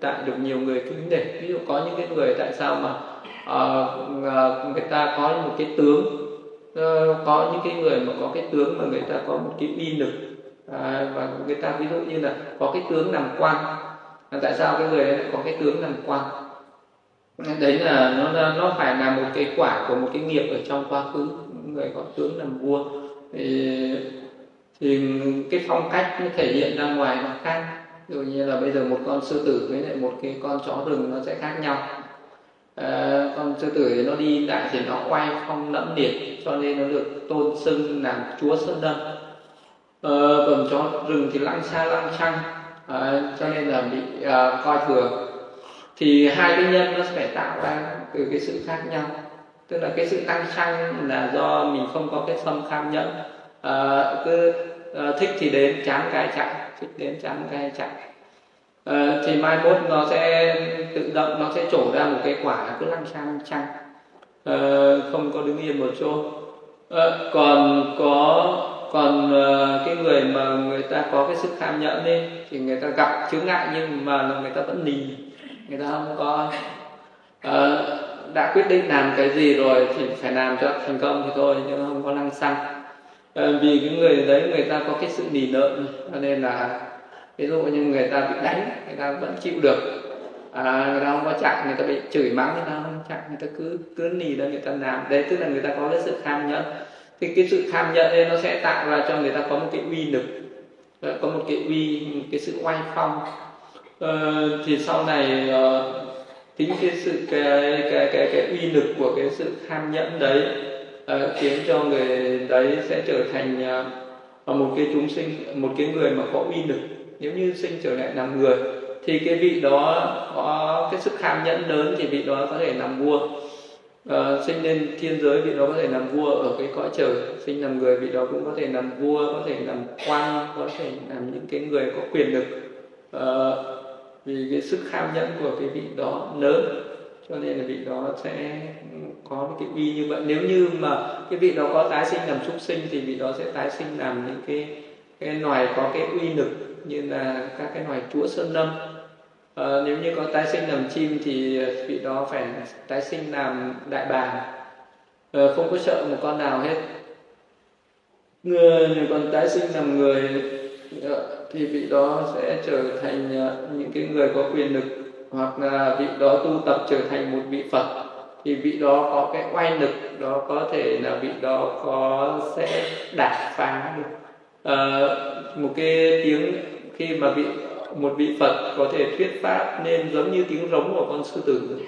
A: tại được nhiều người kính nể. Ví dụ có những cái người tại sao mà à, người ta có một cái tướng có những cái người mà có cái tướng mà người ta có một cái uy lực. À, và người ta ví dụ như là có cái tướng làm quan. Tại sao cái người ấy có cái tướng làm quan? Đấy là nó nó phải là một cái quả của một cái nghiệp ở trong quá khứ. Người có tướng làm vua. Thì thì cái phong cách nó thể hiện ra ngoài nó khác. Ví dụ như là bây giờ một con sư tử với lại một cái con chó rừng nó sẽ khác nhau. À, con sư tử thì nó đi đại thì nó oai phong lẫm liệt cho nên nó được tôn xưng làm chúa sơn đâm à, ờ, còn chó rừng thì lăng xa lăng xăng à, cho nên là bị à, coi thường thì hai cái nhân nó phải tạo ra từ cái sự khác nhau. Tức là cái sự tăng xăng là do mình không có cái tâm kham nhẫn. À, cứ à, thích thì đến chán cái chạy thích đến chán cái chạy. À, thì mai mốt nó sẽ tự động nó sẽ trổ ra một cái quả cứ lăng sang lăng à, không có đứng yên một chỗ. À, còn có còn uh, cái người mà người ta có cái sức tham nhẫn đi thì người ta gặp chướng ngại nhưng mà người ta vẫn nì người ta không có uh, đã quyết định làm cái gì rồi thì phải làm cho thành công thì thôi nhưng không có lăng xăng uh, vì cái người đấy người ta có cái sự nỉ nợ cho nên là ví dụ như người ta bị đánh người ta vẫn chịu được à, người ta không có chạy người ta bị chửi mắng người ta không chạy người ta cứ cứ nỉ ra người ta làm đấy tức là người ta có cái sự tham nhẫn thì cái sự tham nhẫn ấy nó sẽ tạo ra cho người ta có một cái uy lực có một cái uy một cái sự oai phong ờ, thì sau này ờ, uh, chính cái sự cái cái cái cái uy lực của cái sự tham nhẫn đấy uh, khiến cho người đấy sẽ trở thành uh, một cái chúng sinh một cái người mà có uy lực. Nếu như sinh trở lại làm người thì cái vị đó có cái sức tham nhẫn lớn thì vị đó có thể làm vua. Uh, sinh lên thiên giới vị đó có thể làm vua ở cái cõi trời sinh làm người vị đó cũng có thể làm vua có thể làm quan có thể làm những cái người có quyền lực. Uh, vì cái sức kham nhẫn của cái vị đó lớn cho nên là vị đó sẽ có cái uy như vậy. Nếu như mà cái vị đó có tái sinh làm súc sinh thì vị đó sẽ tái sinh làm những cái cái loài có cái uy lực như là các cái loài chúa sơn lâm. À, nếu như có tái sinh làm chim thì vị đó phải tái sinh làm đại bàng. À, không có sợ một con nào hết. Người còn tái sinh làm người ờ, thì vị đó sẽ trở thành à, những cái người có quyền lực hoặc là vị đó tu tập trở thành một vị phật. Thì vị đó có cái oai lực đó có thể là vị đó có sẽ đả phá được. À, một cái tiếng khi mà vị một vị Phật có thể thuyết pháp nên giống như tiếng rống của con sư tử.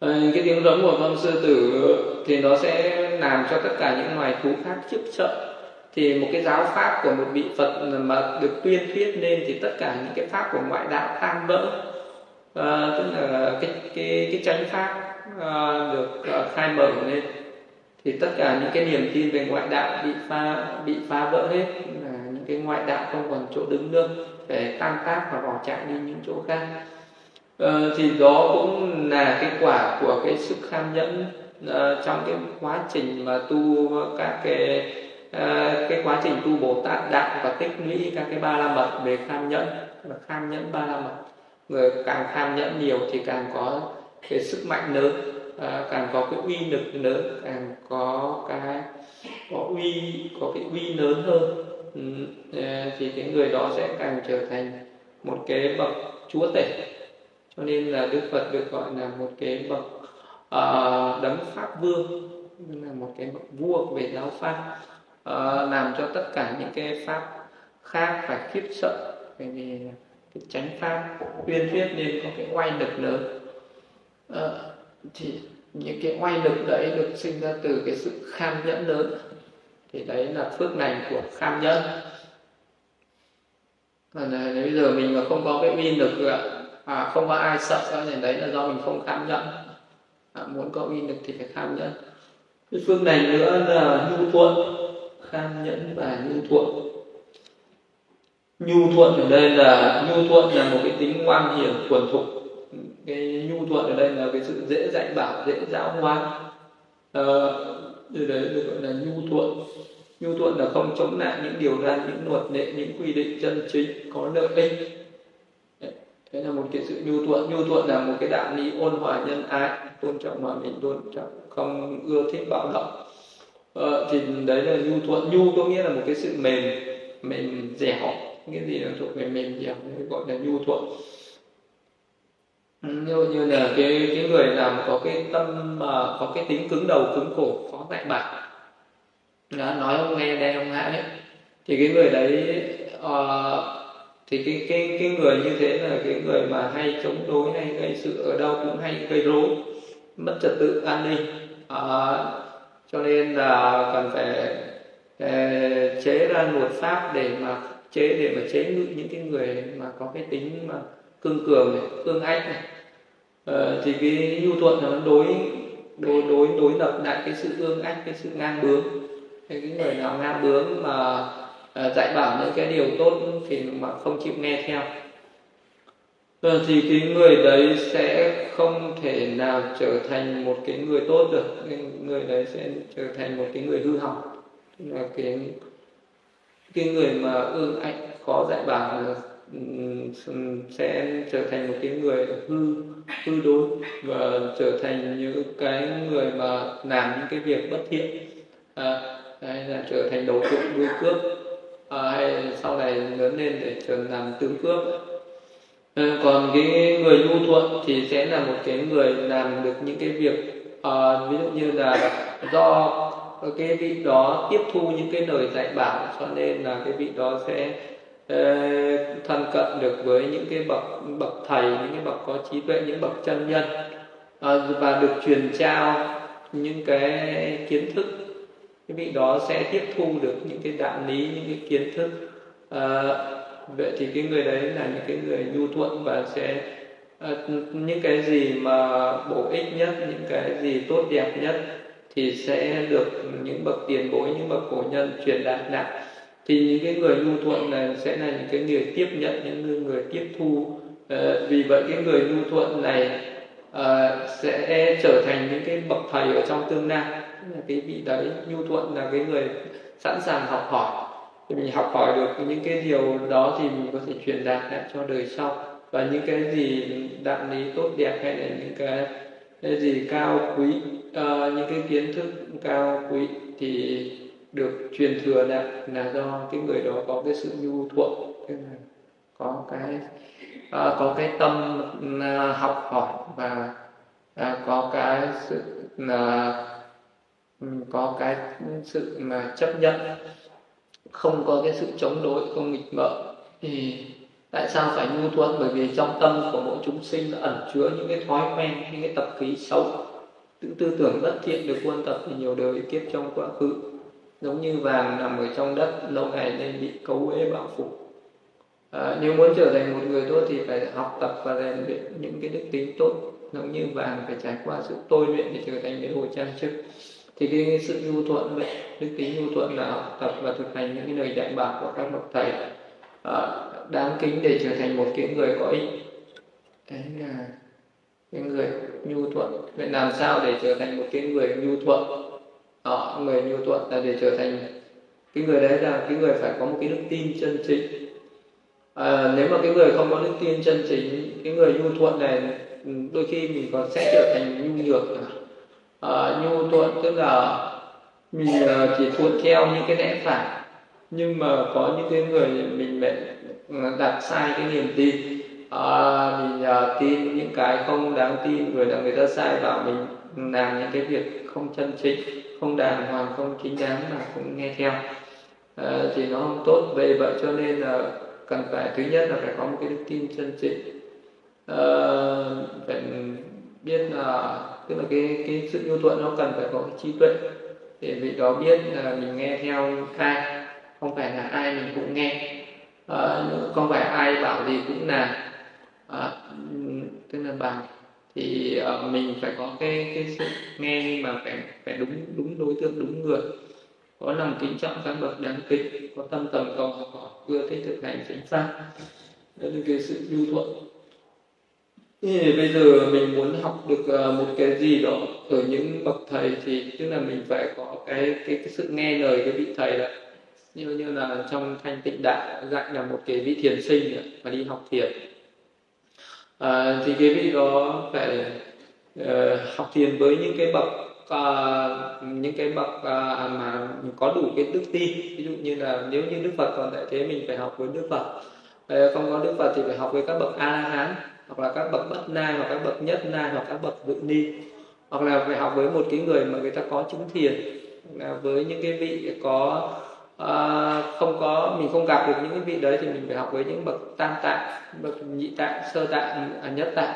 A: À, cái tiếng rống của con sư tử thì nó sẽ làm cho tất cả những loài thú khác khiếp sợ thì một cái giáo pháp của một vị Phật mà được tuyên thuyết nên thì tất cả những cái pháp của ngoại đạo tan vỡ. À, tức là cái cái cái chánh pháp à, được ờ, khai mở lên. Thì tất cả những cái niềm tin về ngoại đạo bị phá bị phá vỡ hết. Là những cái ngoại đạo không còn chỗ đứng nữa để tan tác và bỏ chạy đi những chỗ khác. Ờ, thì đó cũng là cái quả của cái sức kham nhẫn uh, trong cái quá trình mà tu các cái Ờ, cái quá trình tu bồ tát đạo và tích lũy các cái ba la mật về kham nhẫn và kham nhẫn ba la mật. Người càng kham nhẫn nhiều thì càng có cái sức mạnh lớn à, càng có cái uy lực lớn càng có cái có uy có cái uy lớn hơn. Ừ, ờ, thì cái người đó sẽ càng trở thành một cái bậc chúa tể. Cho nên là đức phật được gọi là một cái bậc uh, đấng pháp vương là một cái bậc vua về giáo pháp uh, làm cho tất cả những cái pháp khác phải khiếp sợ bởi vì cái chánh pháp uyên thuyết nên có cái oai lực lớn. Uh, thì những cái oai lực đấy được sinh ra từ cái sự kham nhẫn lớn. Thì đấy là phước lành của kham nhẫn. còn bây giờ mình mà không có cái uy lực à, không có ai sợ thì đấy là do mình không kham nhẫn. À, muốn có uy lực thì phải kham nhẫn. Cái phương này nữa là nhu thuận kham nhẫn và nhu thuận. Nhu thuận ở đây là nhu thuận là một cái tính ngoan hiền thuần thục. Cái nhu thuận ở đây là cái sự dễ dạy bảo dễ giáo hóa à, ờ, từ đấy được gọi là nhu thuận.
B: Nhu thuận là không chống lại những điều ra những luật lệ những quy định chân chính có lợi ích. Thế là một cái sự nhu thuận. Nhu thuận là một cái đạo lý ôn hòa nhân ái tôn trọng hòa bình tôn trọng không ưa thích bạo động ờ, thì đấy là nhu thuận. Nhu có nghĩa là một cái sự mềm mềm dẻo. Cái gì là thuộc về mềm dẻo gọi là nhu thuận. Ừ, như như là cái cái người làm có cái tâm mà có cái tính cứng đầu cứng cổ khó dạy bạc. Đó, nói ông nghe đây ông ấy. Thì cái người đấy uh, thì cái cái cái người như thế là cái người mà hay chống đối hay gây sự ở đâu cũng hay gây rối mất trật tự an ninh. Uh, cho nên là cần phải ờ, chế ra luật pháp để mà chế để mà chế ngự những cái người mà có cái tính mà cương cường này cương ách này. Ờ, thì cái nhu thuận là nó đối đối đối đối lập lại cái sự ương ách cái sự ngang bướng. Thì cái người nào ngang bướng mà ờ, dạy bảo những cái điều tốt thì mà không chịu nghe theo. Ờ, thì cái người đấy sẽ không thể nào trở thành một cái người tốt được. Người đấy sẽ trở thành một cái người hư hỏng. Là cái cái người mà ương ảnh khó dạy bảo là sẽ trở thành một cái người hư hư đối và trở thành những cái người mà làm những cái việc bất thiện. À, hay là trở thành đầu trộm đuôi cướp. À, hay sau này lớn lên để trở làm tướng cướp à, còn cái người nhu thuận thì sẽ là một cái người làm được những cái việc uh, ví dụ như là do cái vị đó tiếp thu những cái lời dạy bảo cho nên là cái vị đó sẽ ờ, thân cận được với những cái bậc bậc thầy những cái bậc có trí tuệ những bậc chân nhân uh, và được truyền trao những cái kiến thức. Cái vị đó sẽ tiếp thu được những cái đạo lý những cái kiến thức uh, vậy thì cái người đấy là những cái người nhu thuận và sẽ ờ, những cái gì mà bổ ích nhất những cái gì tốt đẹp nhất thì sẽ được những bậc tiền bối những bậc cổ nhân truyền đạt lại. Thì những cái người nhu thuận này sẽ là những cái người tiếp nhận những người tiếp thu. À, vì vậy cái người nhu thuận này à, sẽ trở thành những cái bậc thầy ở trong tương lai. Là cái vị đấy nhu thuận là cái người sẵn sàng học hỏi thì mình học hỏi được những cái điều đó thì mình có thể truyền đạt lại cho đời sau. Và những cái gì đạo lý tốt đẹp hay là những cái, cái gì cao quý uh, những cái kiến thức cao quý thì được truyền thừa lại là do cái người đó có cái sự nhu thuận. Tức là có cái uh, có cái tâm uh, học hỏi và uh, có cái sự uh, có cái sự mà chấp nhận không có cái sự chống đối không nghịch ngợm thì tại sao phải nhu thuận bởi vì trong tâm của mỗi chúng sinh là ẩn chứa những cái thói quen những cái tập khí xấu. Những tư tưởng bất thiện được quân tập thì nhiều đời kiếp trong quá khứ. Giống như vàng nằm ở trong đất lâu ngày nên bị cấu uế bạo phủ. À, nếu muốn trở thành một người tốt thì phải học tập và rèn luyện những cái đức tính tốt. Giống như vàng phải trải qua sự tôi luyện để trở thành cái hồ trang sức thì cái sự nhu thuận vậy đức tính nhu thuận là học tập và thực hành những cái lời dạy bảo của các bậc thầy à, đáng kính để trở thành một cái người có ích. Đấy là cái người nhu thuận. Vậy làm sao để trở thành một cái người nhu thuận? Đó, người nhu thuận là để trở thành cái người đấy là cái người phải có một cái đức tin chân chính. À, nếu mà cái người không có đức tin chân chính cái người nhu thuận này đôi khi mình còn sẽ trở thành nhu nhược. Ờ, nhu thuận tức là mình uh, chỉ thuận theo những cái lẽ phải. Nhưng mà có những cái người mình lại ờ, đặt sai cái niềm tin. À, mình uh, tin những cái không đáng tin rồi là người ta sai bảo mình làm những cái việc không chân chính không đàng hoàng không chính đáng mà cũng nghe theo. Uh, thì nó không tốt. Về vậy cho nên là cần phải thứ nhất là phải có một cái đức tin chân chính. Uh, phải biết là tức là cái cái sự nhu thuận nó cần phải có cái trí tuệ để vị đó biết là mình nghe theo ai. Không phải là ai mình cũng nghe. À, không phải ai bảo gì cũng làm à, ờ, tức là bằng thì uh, mình phải có cái cái sự nghe nhưng mà phải phải đúng đúng đối tượng đúng người. Có lòng kính trọng các bậc đáng kính có tâm tầm cầu học hỏi ưa thích thực hành chính pháp đó là cái sự nhu thuận thì bây giờ mình muốn học được ờ, một cái gì đó ở những bậc thầy thì tức là mình phải có cái cái, cái sự nghe lời cái vị thầy đó. Như như là trong thanh tịnh đạo dạy là một cái vị thiền sinh mà đi học thiền. À, thì cái vị đó phải uh, học thiền với những cái bậc uh, những cái bậc uh, mà có đủ cái đức tin. Ví dụ như là nếu như đức phật còn tại thế mình phải học với đức phật. Uh, không có đức phật thì phải học với các bậc a la hán hoặc là các bậc bất na hoặc các bậc nhất na hoặc các bậc dự ni. Hoặc là phải học với một cái người mà người ta có chứng thiền. Là với những cái vị có à, không có mình không gặp được những cái vị đấy thì mình phải học với những bậc tam tạng bậc nhị tạng sơ tạng à, nhất tạng.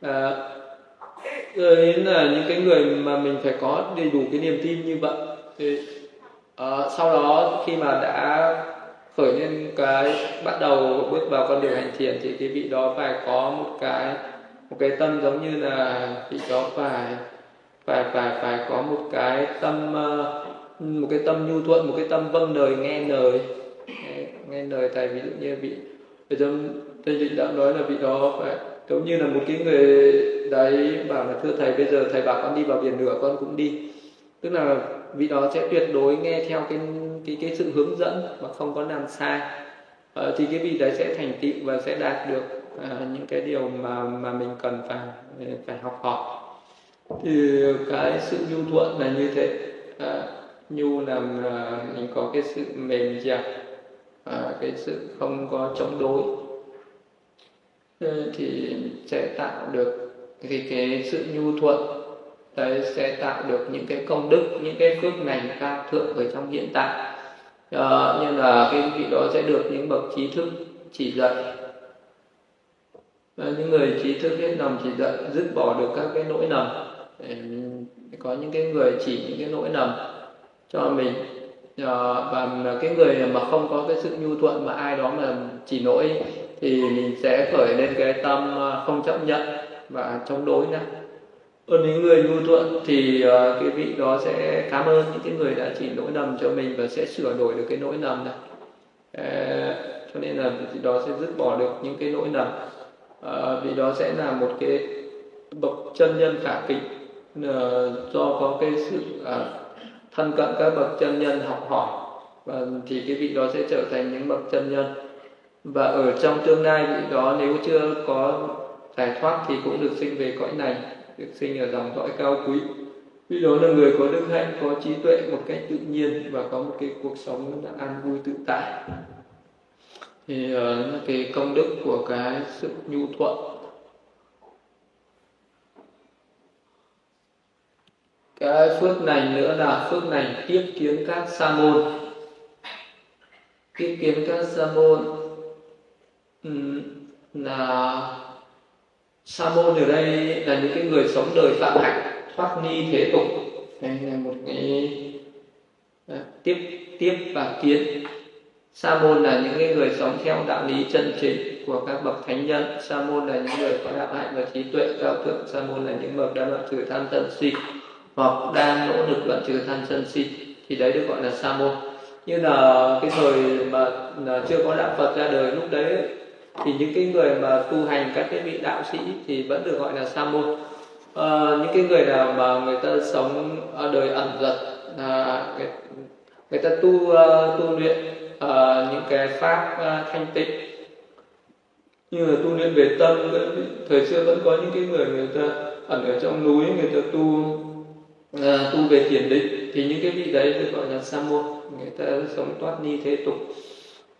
B: À, đến là những cái người mà mình phải có đầy đủ cái niềm tin như vậy thì à, sau đó khi mà đã khởi lên cái bắt đầu bước vào con đường hành thiền thì cái vị đó phải có một cái một cái tâm giống như là vị đó phải phải phải phải có một cái tâm ờ, một cái tâm nhu thuận, một cái tâm vâng lời, nghe lời. Nghe lời thầy ví dụ như vị bây giờ thầy dịch đã nói là vị đó phải, giống như là một cái người đấy bảo là, thưa thầy, bây giờ thầy bảo con đi vào biển lửa, con cũng đi. Tức là vị đó sẽ tuyệt đối nghe theo cái cái cái sự hướng dẫn mà không có làm sai. À, thì cái vị đấy sẽ thành tựu và sẽ đạt được uh, những cái điều mà mà mình cần phải ờ, phải học hỏi. Thì cái sự nhu thuận là như thế. Uh, nhu là uh, mình có cái sự mềm dẻo uh, cái sự không có chống đối. Thì sẽ tạo được thì cái sự nhu thuận đấy sẽ tạo được những cái công đức những cái phước lành cao thượng ở trong hiện tại. Ờ, à, như là cái vị đó sẽ được những bậc trí thức chỉ dạy. Và những người trí thức hết lòng chỉ dạy dứt bỏ được các cái nỗi lầm có những cái người chỉ những cái nỗi lầm cho mình. À, và cái người mà không có cái sự nhu thuận mà ai đó mà chỉ nỗi thì mình sẽ khởi lên cái tâm ờ, không chấp nhận và chống đối nữa còn những người nhu thuận thì uh, cái vị đó sẽ cảm ơn những cái người đã chỉ lỗi lầm cho mình và sẽ sửa đổi được cái lỗi lầm này. Uh, cho nên là vị đó sẽ dứt bỏ được những cái lỗi lầm uh, ờ, vị đó sẽ là một cái bậc chân nhân khả kính uh, do có cái sự uh, thân cận các bậc chân nhân học hỏi. Và thì cái vị đó sẽ trở thành những bậc chân nhân. Và ở trong tương lai vị đó nếu chưa có giải thoát thì cũng được sinh về cõi này được sinh ở dòng dõi cao quý. Vì đó là người có đức hạnh có trí tuệ một cách tự nhiên và có một cái cuộc sống an vui tự tại. Thì uh, cái công đức của cái sự nhu thuận. Cái phước này nữa là phước này tiếp kiến các sa môn. Tiếp kiến các sa môn um, là sa môn ở đây là những cái người sống đời phạm hạnh thoát ni thế tục. Đây là một cái à, tiếp tiếp và kiến. Sa môn là những cái người sống theo đạo lý chân chính của các bậc thánh nhân. Sa môn là những người có đạo hạnh và trí tuệ cao thượng. Sa môn là những bậc đang đoạn trừ tham sân si hoặc đang nỗ lực đoạn trừ tham sân si. Thì đấy được gọi là sa môn như là cái thời mà à, chưa có đạo phật ra đời lúc đấy thì những cái người mà tu hành các cái vị đạo sĩ thì vẫn được gọi là sa môn. À, những cái người nào mà người ta sống ở đời ẩn dật là người, người ta tu uh, tu luyện uh, những cái pháp uh, thanh tịnh như là tu luyện về tâm thời xưa vẫn có những cái người người ta ẩn ở trong núi người ta tu uh, tu về thiền định thì những cái vị đấy được gọi là sa môn. Người ta sống thoát ni thế tục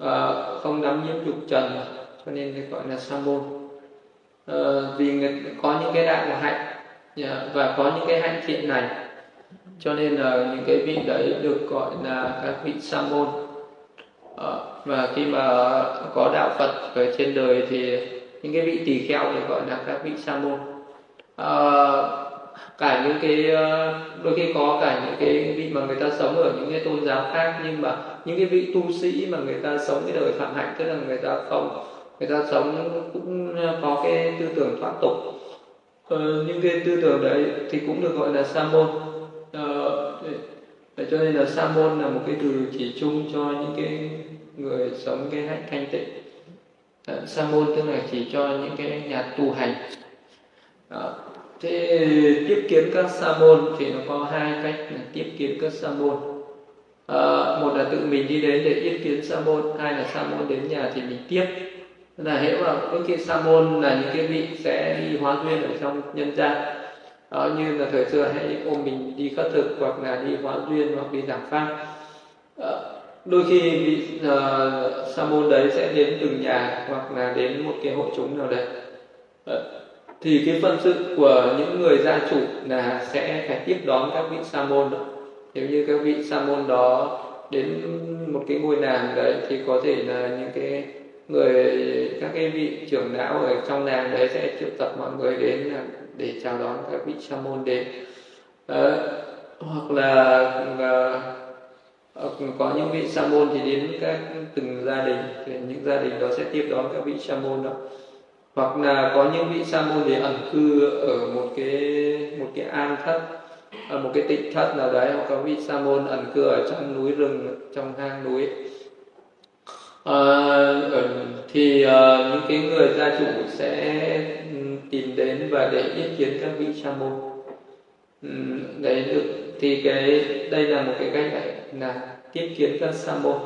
B: uh, không đắm nhiễm dục trần cho nên được gọi là sa môn. À, vì người, có những cái đạo hạnh và có những cái hạnh thiện này. Cho nên là những cái vị đấy được gọi là các vị sa môn. À, và khi mà có đạo Phật ở trên đời thì những cái vị tỳ kheo được gọi là các vị sa môn. À, cả những cái đôi khi có cả những cái vị mà người ta sống ở những cái tôn giáo khác nhưng mà những cái vị tu sĩ mà người ta sống cái đời phạm hạnh tức là người ta không người ta sống cũng ờ, có cái tư tưởng thoát tục. Ờ, những cái tư tưởng đấy thì cũng được gọi là sa môn. Ờ, để, cho nên là sa môn là một cái từ chỉ chung cho những cái người sống cái hạnh thanh tịnh. Ờ, sa môn tức là chỉ cho những cái nhà tu hành. Đó. thế tiếp kiến các sa môn thì nó có hai cách là tiếp kiến các sa môn. À, một là tự mình đi đến để yết kiến sa môn hai là sa môn đến nhà thì mình tiếp là hiểu là đôi khi sa môn là những cái vị sẽ đi hóa duyên ở trong nhân gian. Đó, như là thời xưa hay ôm mình đi khất thực hoặc là đi hóa duyên hoặc đi giảng pháp. Ờ, đôi khi vị uh, sa môn đấy sẽ đến từng nhà hoặc là đến một cái hội chúng nào đấy. Ờ, thì cái phân sự của những người gia chủ là sẽ phải tiếp đón các vị sa môn đó. nếu như các vị sa môn đó đến một cái ngôi làng đấy thì có thể là những cái người các cái vị trưởng lão ở trong làng đấy sẽ triệu tập mọi người đến để chào đón các vị sa môn đến. À, hoặc là à, có những vị sa môn thì đến các từng gia đình thì những gia đình đó sẽ tiếp đón các vị sa môn đó. Hoặc là có những vị sa môn thì ẩn cư ở một cái một cái an thất ở một cái tịnh thất nào đấy hoặc có vị sa môn ẩn cư ở trong núi rừng trong hang núi à, thì à, những cái người gia chủ sẽ ừ, tìm đến và để ý kiến các vị sa môn. Ừ, đấy được thì cái đây là một cái cách là tiếp kiến các sa môn.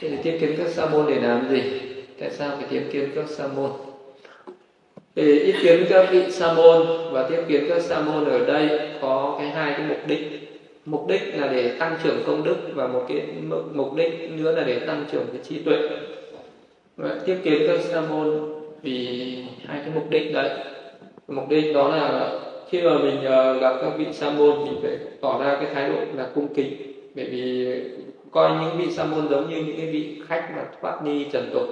B: Thì tiếp kiến các sa môn để làm gì? Tại sao phải tiếp kiến các sa môn? Để ý kiến các vị sa môn và tiếp kiến các sa môn ở đây có cái hai cái mục đích mục đích là để tăng trưởng công đức và một cái mục đích nữa là để tăng trưởng cái trí tuệ. Và tiếp kiến các sa môn vì hai cái mục đích đấy. Mục đích đó là khi mà mình ờ, gặp các vị sa môn mình phải tỏ ra cái thái độ là cung kính. Bởi vì coi những vị sa môn giống như những cái vị khách mà thoát ni trần tục.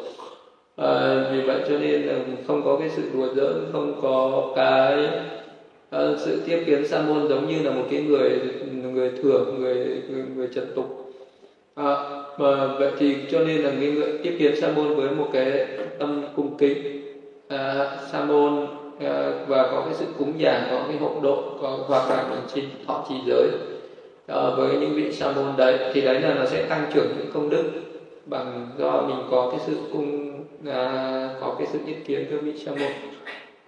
B: À, vì vậy cho nên là không có cái sự đùa giỡn không có cái uh, sự tiếp kiến sa môn giống như là một cái người người thường người người, người trần tục. À, mà vậy thì cho nên là cái người tiếp kiến sa môn với một cái tâm cung kính. À, sa môn à, và có cái sự cúng dường có cái hộ độ có, hoặc là mình xin thọ trì giới. À, với những vị sa môn đấy thì đấy là nó sẽ tăng trưởng những công đức bằng do mình có cái sự cung à, có cái sự ý kiến với vị sa môn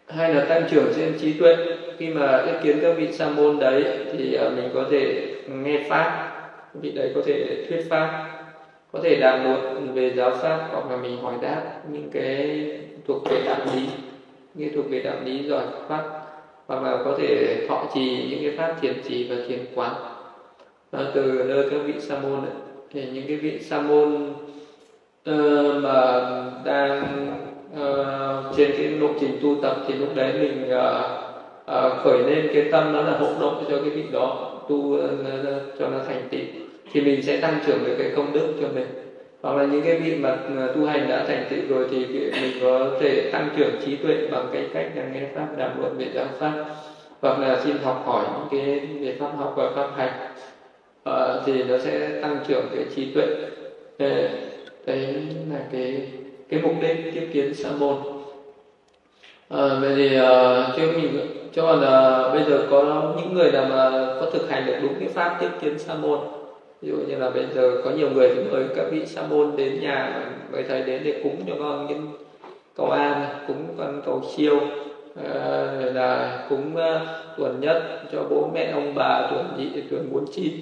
B: hay là tăng trưởng trên trí tuệ. Khi mà ý kiến các vị sa môn đấy thì à, mình có thể nghe pháp vị đấy có thể thuyết pháp có thể đàm luận về giáo pháp hoặc là mình hỏi đáp những cái thuộc về đạo lý như thuộc về đạo lý giỏi pháp hoặc là có thể thọ trì những cái pháp thiền trì và thiền quán. À, từ nơi các vị sa môn ấy, thì những cái vị sa môn uh, mà đang uh, trên cái lộ trình tu tập thì lúc đấy mình uh, uh, khởi lên cái tâm đó là hộ độ cho cái vị đó tu uh, cho nó thành tịnh. Thì mình sẽ tăng trưởng được cái công đức cho mình. Hoặc là những cái vị mà tu hành đã thành tựu rồi thì mình có thể tăng trưởng trí tuệ bằng cái cách là nghe pháp đàm luận về giáo pháp hoặc là xin học hỏi những cái về pháp học và pháp hành. À, thì nó sẽ tăng trưởng cái trí tuệ. Đấy, đấy là cái cái mục đích tiếp kiến sa môn à, vậy thì uh, cho mình cho là ờ, bây giờ có những người nào mà có thực hành được đúng cái pháp tiếp kiến sa môn ví dụ như là bây giờ có nhiều người thì mời các vị sa môn đến nhà mời thầy đến để cúng cho con những cầu an cúng con cầu siêu à, là cúng uh, tuần nhất cho bố mẹ ông bà tuần nhị tuần bốn chín.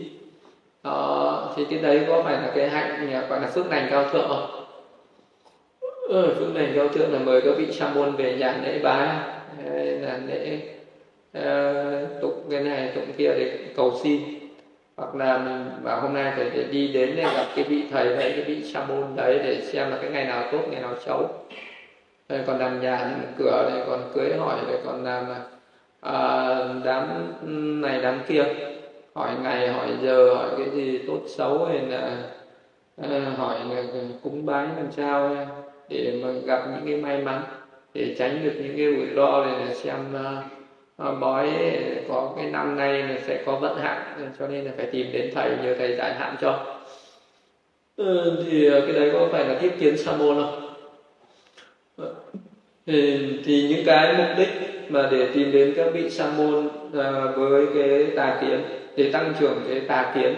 B: Đó, thì cái đấy có phải là cái hạnh gọi là phước lành cao thượng không? Ừ, phương lành cao thượng là mời các vị sa môn về nhà lễ bái. Là lễ ờ, uh, tụng cái này tụng kia để cầu xin. Hoặc là mình bảo hôm nay phải để đi đến để gặp cái vị thầy đấy cái vị sa môn đấy để xem là cái ngày nào tốt ngày nào xấu. Đây còn làm nhà làm cửa này còn cưới hỏi này còn làm uh, đám này đám kia. Hỏi ngày hỏi giờ hỏi cái gì tốt xấu hay là uh, hỏi là cúng bái làm sao để mà gặp những cái may mắn để tránh được những cái rủi ro này để xem uh, bói có cái năm nay là sẽ có vận hạn cho nên là phải tìm đến thầy nhờ thầy giải hạn cho. Ừ, thì à, cái đấy có phải là tiếp kiến sa môn không? Ờ, thì, thì những cái mục đích mà để tìm đến các vị sa môn à, với cái tà kiến để tăng trưởng cái tà kiến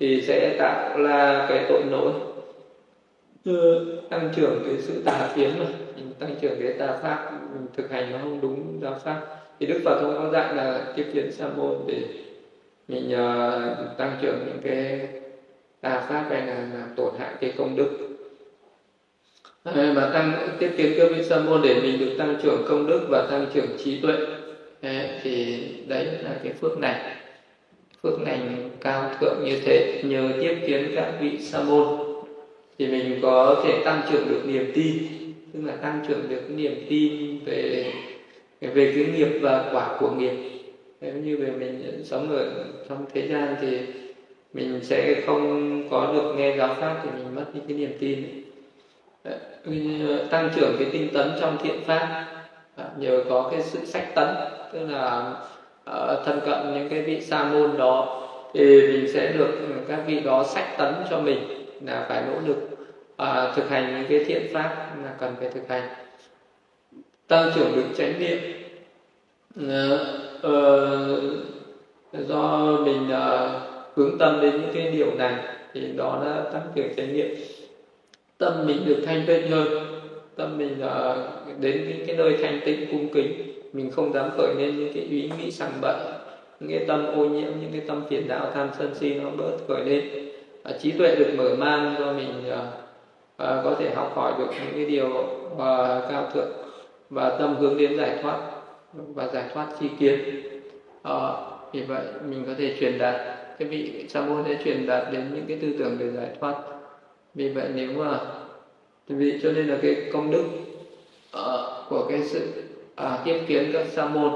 B: thì sẽ tạo ra cái tội lỗi tăng trưởng cái sự tà kiến mà. Mình tăng trưởng cái tà pháp mình thực hành nó không đúng giáo pháp. Thì đức phật không có dạy là tiếp kiến sa môn để mình uh, tăng trưởng những cái tà pháp hay là làm tổn hại cái công đức. Ờ, mà tăng tiếp kiến cơ vị sa môn để mình được tăng trưởng công đức và tăng trưởng trí tuệ. Ờ, thì đấy là cái phước này. Phước lành cao thượng như thế nhờ tiếp kiến các vị sa môn thì mình có thể tăng trưởng được niềm tin, tức là tăng trưởng được niềm tin về về cái nghiệp và quả của nghiệp. Nếu như về mình sống ở trong thế gian thì mình sẽ không có được nghe giáo pháp thì mình mất đi cái niềm tin. Tăng trưởng cái tinh tấn trong thiện pháp à, nhờ có cái sự sách tấn, tức là à, thân cận những cái vị sa môn đó, thì mình sẽ được các vị đó sách tấn cho mình là phải nỗ lực à, thực hành những cái thiện pháp là cần phải thực hành. Tăng trưởng được chánh niệm à, à, do mình à, hướng tâm đến những cái điều này thì đó là tăng trưởng chánh niệm. Tâm mình được thanh tịnh hơn tâm mình à, đến những cái nơi thanh tịnh cung kính mình không dám khởi lên những cái ý nghĩ sằng bậy những cái tâm ô nhiễm những cái tâm phiền não tham sân si nó bớt khởi lên à, trí tuệ được mở mang cho mình à, à, có thể học hỏi được những cái điều à, cao thượng và tâm hướng đến giải thoát và giải thoát chi kiến. À, vì vậy mình có thể truyền đạt cái vị sa môn sẽ truyền đạt đến những cái tư tưởng để giải thoát. Vì vậy nếu mà vì cho nên là cái công đức uh, của cái sự à, uh, tiếp kiến các sa môn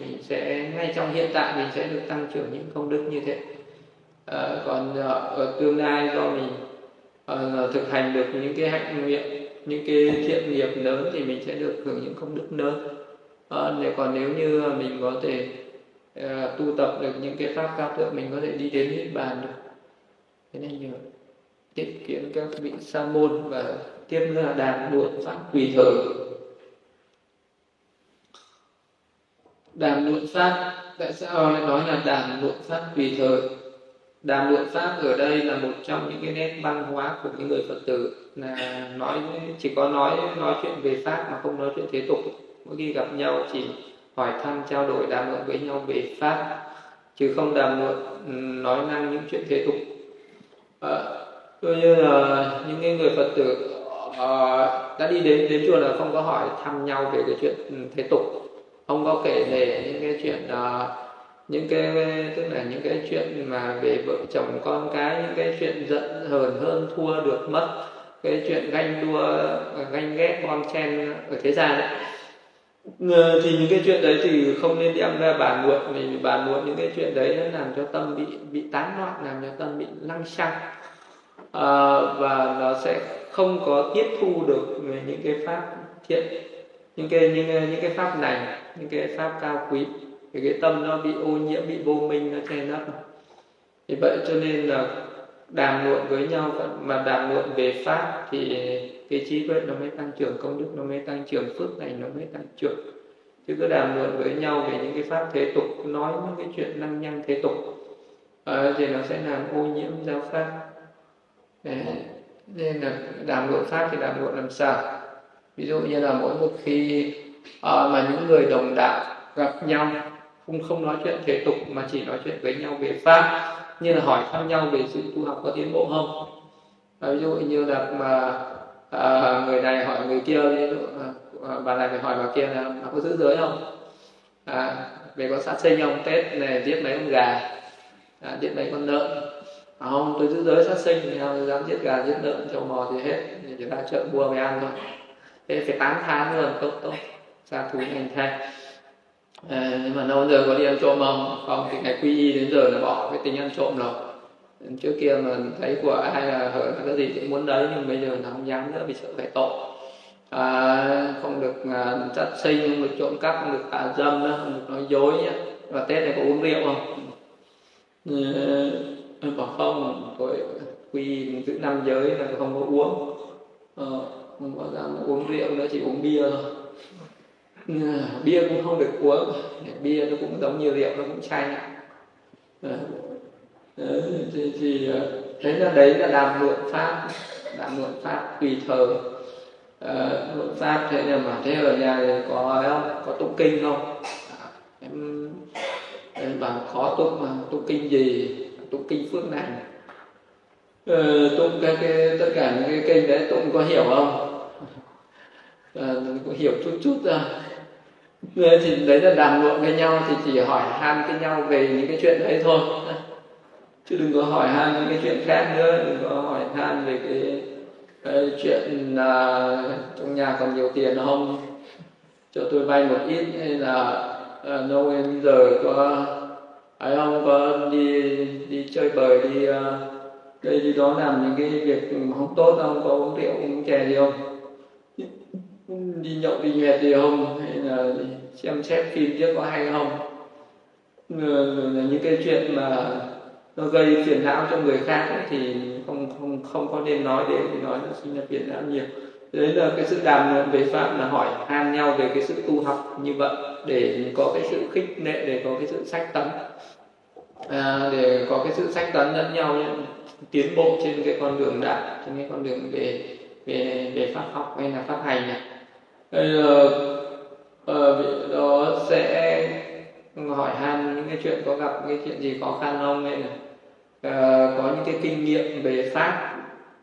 B: mình sẽ ngay trong hiện tại mình sẽ được tăng trưởng những công đức như thế à, còn à, ở tương lai do mình à, thực hành được những cái hạnh nguyện những cái thiện nghiệp lớn thì mình sẽ được hưởng những công đức lớn. À, để còn nếu như mình có thể à, tu tập được những cái pháp cao thượng mình có thể đi đến niết bàn được. Thế nên nhờ tiết kiến các vị sa môn và tiếp là đàn luận pháp tùy thời đàm luận pháp tại sao lại nói là đàm luận pháp tùy thời đàm luận pháp ở đây là một trong những cái nét văn hóa của những người phật tử là nói chỉ có nói nói chuyện về pháp mà không nói chuyện thế tục. Mỗi khi gặp nhau chỉ hỏi thăm trao đổi đàm luận với nhau về pháp chứ không đàm luận ừ, nói năng những chuyện thế tục. Ờ, à, như là những người phật tử uh, đã đi đến đến chùa là không có hỏi thăm nhau về cái chuyện ừ, thế tục. Không có kể về những cái chuyện uh, những cái tức là những cái chuyện mà về vợ chồng con cái những cái chuyện giận hờn hơn thua được mất cái chuyện ganh đua à, ganh ghét bon chen ở thế gian đấy thì những cái chuyện đấy thì không nên đem ra bàn luận vì bàn luận những cái chuyện đấy nó làm cho tâm bị bị tán loạn làm cho tâm bị lăng xăng. À, và nó sẽ không có tiếp thu được những cái pháp thiện những cái những những cái pháp này những cái pháp cao quý thì cái tâm nó bị ô nhiễm bị vô minh nó che lấp. Thì vậy cho nên là đàm luận với nhau mà đàm luận về pháp thì cái trí tuệ nó mới tăng trưởng công đức nó mới tăng trưởng phước này nó mới tăng trưởng. Chứ cứ đàm luận với nhau về những cái pháp thế tục nói những cái chuyện năng nhăng thế tục à, thì nó sẽ làm ô nhiễm giáo pháp. Đấy. nên là đàm luận pháp thì đàm luận làm sao? Ví dụ như là mỗi một khi à, mà những người đồng đạo gặp nhau không không nói chuyện thế tục mà chỉ nói chuyện với nhau về pháp như là hỏi thăm nhau về sự tu học có tiến bộ không. À, ví dụ như là mà à, người này hỏi người kia ví dụ à, bà này phải hỏi bà kia là có giữ giới không? À, về có sát sinh không tết này giết mấy con gà? À, giết mấy con lợn? À, không tôi giữ giới sát sinh thì không dám giết gà giết lợn trâu mò thì hết. Chỉ ra chợ mua về ăn thôi. Thế phải tám tháng rồi tốt tốt. Ra thú hành thay à, nhưng mà lâu giờ có đi ăn trộm không? Không thì ngày quy y đến giờ là bỏ cái tính ăn trộm rồi. Trước kia mà thấy của ai là hở cái gì cũng muốn đấy nhưng bây giờ là không dám nữa vì sợ phải tội. À, không được à, sinh không được trộm cắp không được tà dâm nữa không được nói dối nhá. và tết này có uống rượu không? Bảo không. Tôi quy giữ năm giới là không có uống. Ờ, không có dám uống rượu nữa chỉ uống bia thôi Ừ, bia cũng không được uống. Bia nó cũng giống như rượu nó cũng chay ờ, ờ, thì, thì ờ, thế là đấy là làm luận pháp làm luận pháp tùy thời. Uh, luận pháp thế là mà thế ở nhà có không có tụng kinh không? À, em em bảo khó tụng mà tụng kinh gì? Tụng kinh phước này. Ừ, tụng cái, cái tất cả những cái kinh đấy tụng có hiểu không? À, có hiểu chút chút ra người thì đấy là đàm luận với nhau thì chỉ hỏi han với nhau về những cái chuyện đấy thôi. Chứ đừng có hỏi han những cái chuyện khác nữa đừng có hỏi han về cái, cái chuyện là trong nhà còn nhiều tiền không? Cho tôi vay một ít hay là à, uh, đâu em giờ có ai không? Có đi đi chơi bời đi uh, đây đi đó làm những cái việc không tốt không? Có uống rượu uống chè gì không? Đi nhậu đi nhẹt gì không? Hay xem xét phim trước có hay không. Ờ, những cái chuyện mà nó gây phiền não cho người khác ấy, thì không không không có nên nói đến thì nói nó sinh ra phiền não nhiều. Đấy là cái sự đàm luận về pháp là hỏi han nhau về cái sự tu học như vậy để có cái sự khích lệ để có cái sự sách tấn. À, để có cái sự sách tấn lẫn nhau tiến bộ trên cái con đường đạo trên cái con đường về về về pháp học hay là pháp hành này. Ờ, ờ, vị đó sẽ hỏi han những cái chuyện có gặp cái chuyện gì khó khăn không hay là uh, có những cái kinh nghiệm về pháp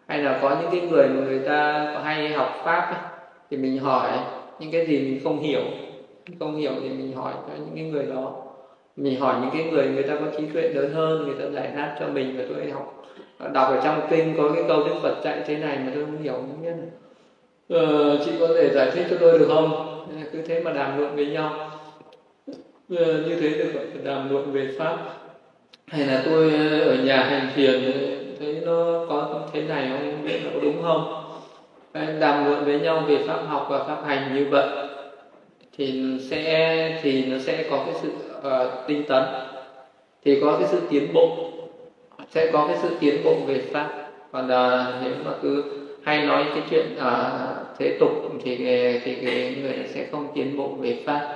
B: hay là có những cái người mà người ta hay học pháp ấy, thì mình hỏi. Những cái gì mình không hiểu không hiểu thì mình hỏi cho những cái người đó. Mình hỏi những cái người người ta có trí tuệ lớn hơn người ta giải đáp cho mình và tôi học. Đọc ở trong kinh có cái câu đức phật dạy thế này mà tôi không hiểu không biết ờ, chị có thể giải thích cho tôi được không? Cứ thế mà đàm luận với nhau. Ờ, như thế được gọi đàm luận về pháp. Hay là tôi ờ, ở nhà hành thiền ờ, thấy nó có thế này không? Biết nó có đúng không? Đàm luận với nhau về pháp học và pháp hành như vậy thì sẽ thì nó sẽ có cái sự uh, tinh tấn. Thì có cái sự tiến bộ sẽ có cái sự tiến bộ về pháp. Còn uh, nếu mà cứ hay nói cái chuyện uh, thế tục thì thì cái người sẽ không tiến bộ về pháp.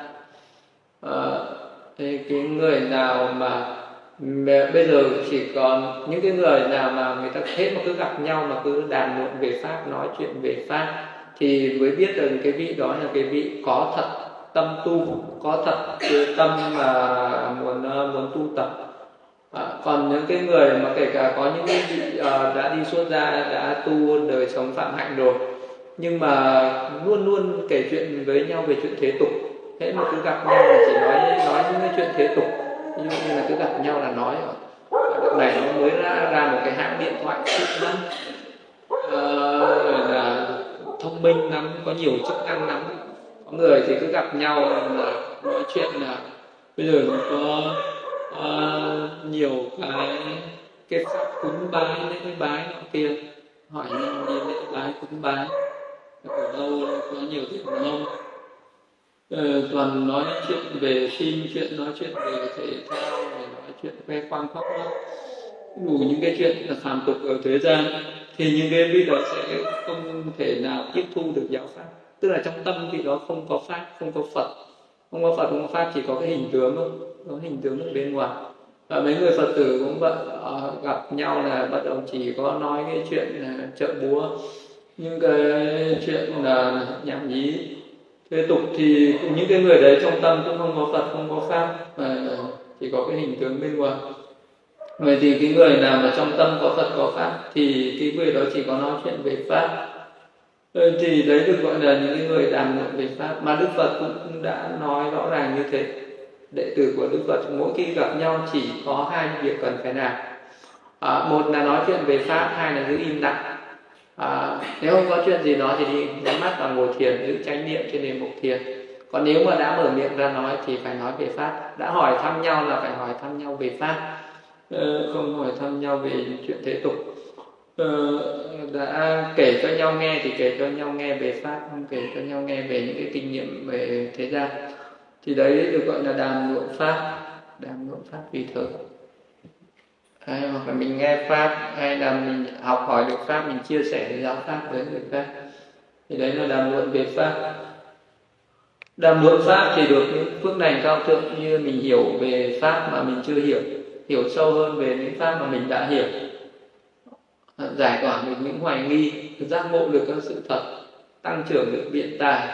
B: Ờ, à, thì cái người nào mà bây giờ chỉ còn những cái người nào mà người ta hết mà cứ gặp nhau mà cứ đàm luận về pháp nói chuyện về pháp thì mới biết được cái vị đó là cái vị có thật tâm tu có thật cái tâm mà muốn ờ, muốn tu tập. À, còn những cái người mà kể cả có những cái vị uh, đã đi xuất gia đã tu đời sống phạm hạnh rồi nhưng mà luôn luôn kể chuyện với nhau về chuyện thế tục. Thế mà cứ gặp nhau là chỉ nói nói những cái chuyện thế tục. Ví dụ như là cứ gặp nhau là nói đợt này nó mới ra ra một cái hãng điện thoại xịn lắm. Ờ, là thông minh lắm có nhiều chức năng lắm. Có người thì cứ gặp nhau là nói chuyện là bây giờ có uh, nhiều cái cái pháp cúng bái lễ bái nọ kia. Hỏi nhau đi lễ bái cúng bái ở lâu có nhiều tiền lâu ờ, toàn nói chuyện về phim chuyện nói chuyện về thể thao nói chuyện khoe khoang khóc lắm đủ những cái chuyện là phàm tục ở thế gian. Thì những cái vị đó sẽ không thể nào tiếp thu được giáo pháp. Tức là trong tâm vị đó không có pháp không có phật. Không có phật không có pháp chỉ có cái hình tướng thôi. Có hình tướng ở bên ngoài. Và mấy người phật tử cũng vậy ờ, gặp nhau là bắt đầu chỉ có nói cái chuyện là chợ búa những cái chuyện là nhảm nhí thế tục thì những cái người đấy trong tâm cũng không có phật không có pháp mà chỉ có cái hình tướng bên ngoài. Vậy thì cái người nào mà trong tâm có phật có pháp thì cái người đó chỉ có nói chuyện về pháp. Ờ, thì đấy được gọi là những cái người đàm luận về pháp mà đức phật cũng đã nói rõ ràng như thế. Đệ tử của đức phật mỗi khi gặp nhau chỉ có hai việc cần phải làm. À, một là nói chuyện về pháp hai là giữ im lặng à, nếu không có chuyện gì đó thì đi nhắm mắt và ngồi thiền giữ chánh niệm trên nền mục thiền. Còn nếu mà đã mở miệng ra nói thì phải nói về pháp. Đã hỏi thăm nhau là phải hỏi thăm nhau về pháp. Ờ, không hỏi thăm nhau về chuyện thế tục. Ờ, đã kể cho nhau nghe thì kể cho nhau nghe về pháp không kể cho nhau nghe về những cái kinh nghiệm về thế gian. Thì đấy được gọi là đàm luận pháp đàm luận pháp vì thời hay hoặc là mình nghe pháp hay là mình học hỏi được pháp, mình chia sẻ được giáo pháp với người khác. Thì đấy là đàm luận về pháp. Đàm luận pháp thì được những phước lành cao thượng như mình hiểu về pháp mà mình chưa hiểu hiểu sâu hơn về những pháp mà mình đã hiểu. Giải tỏa được những hoài nghi, giác ngộ được các sự thật, tăng trưởng được biện tài,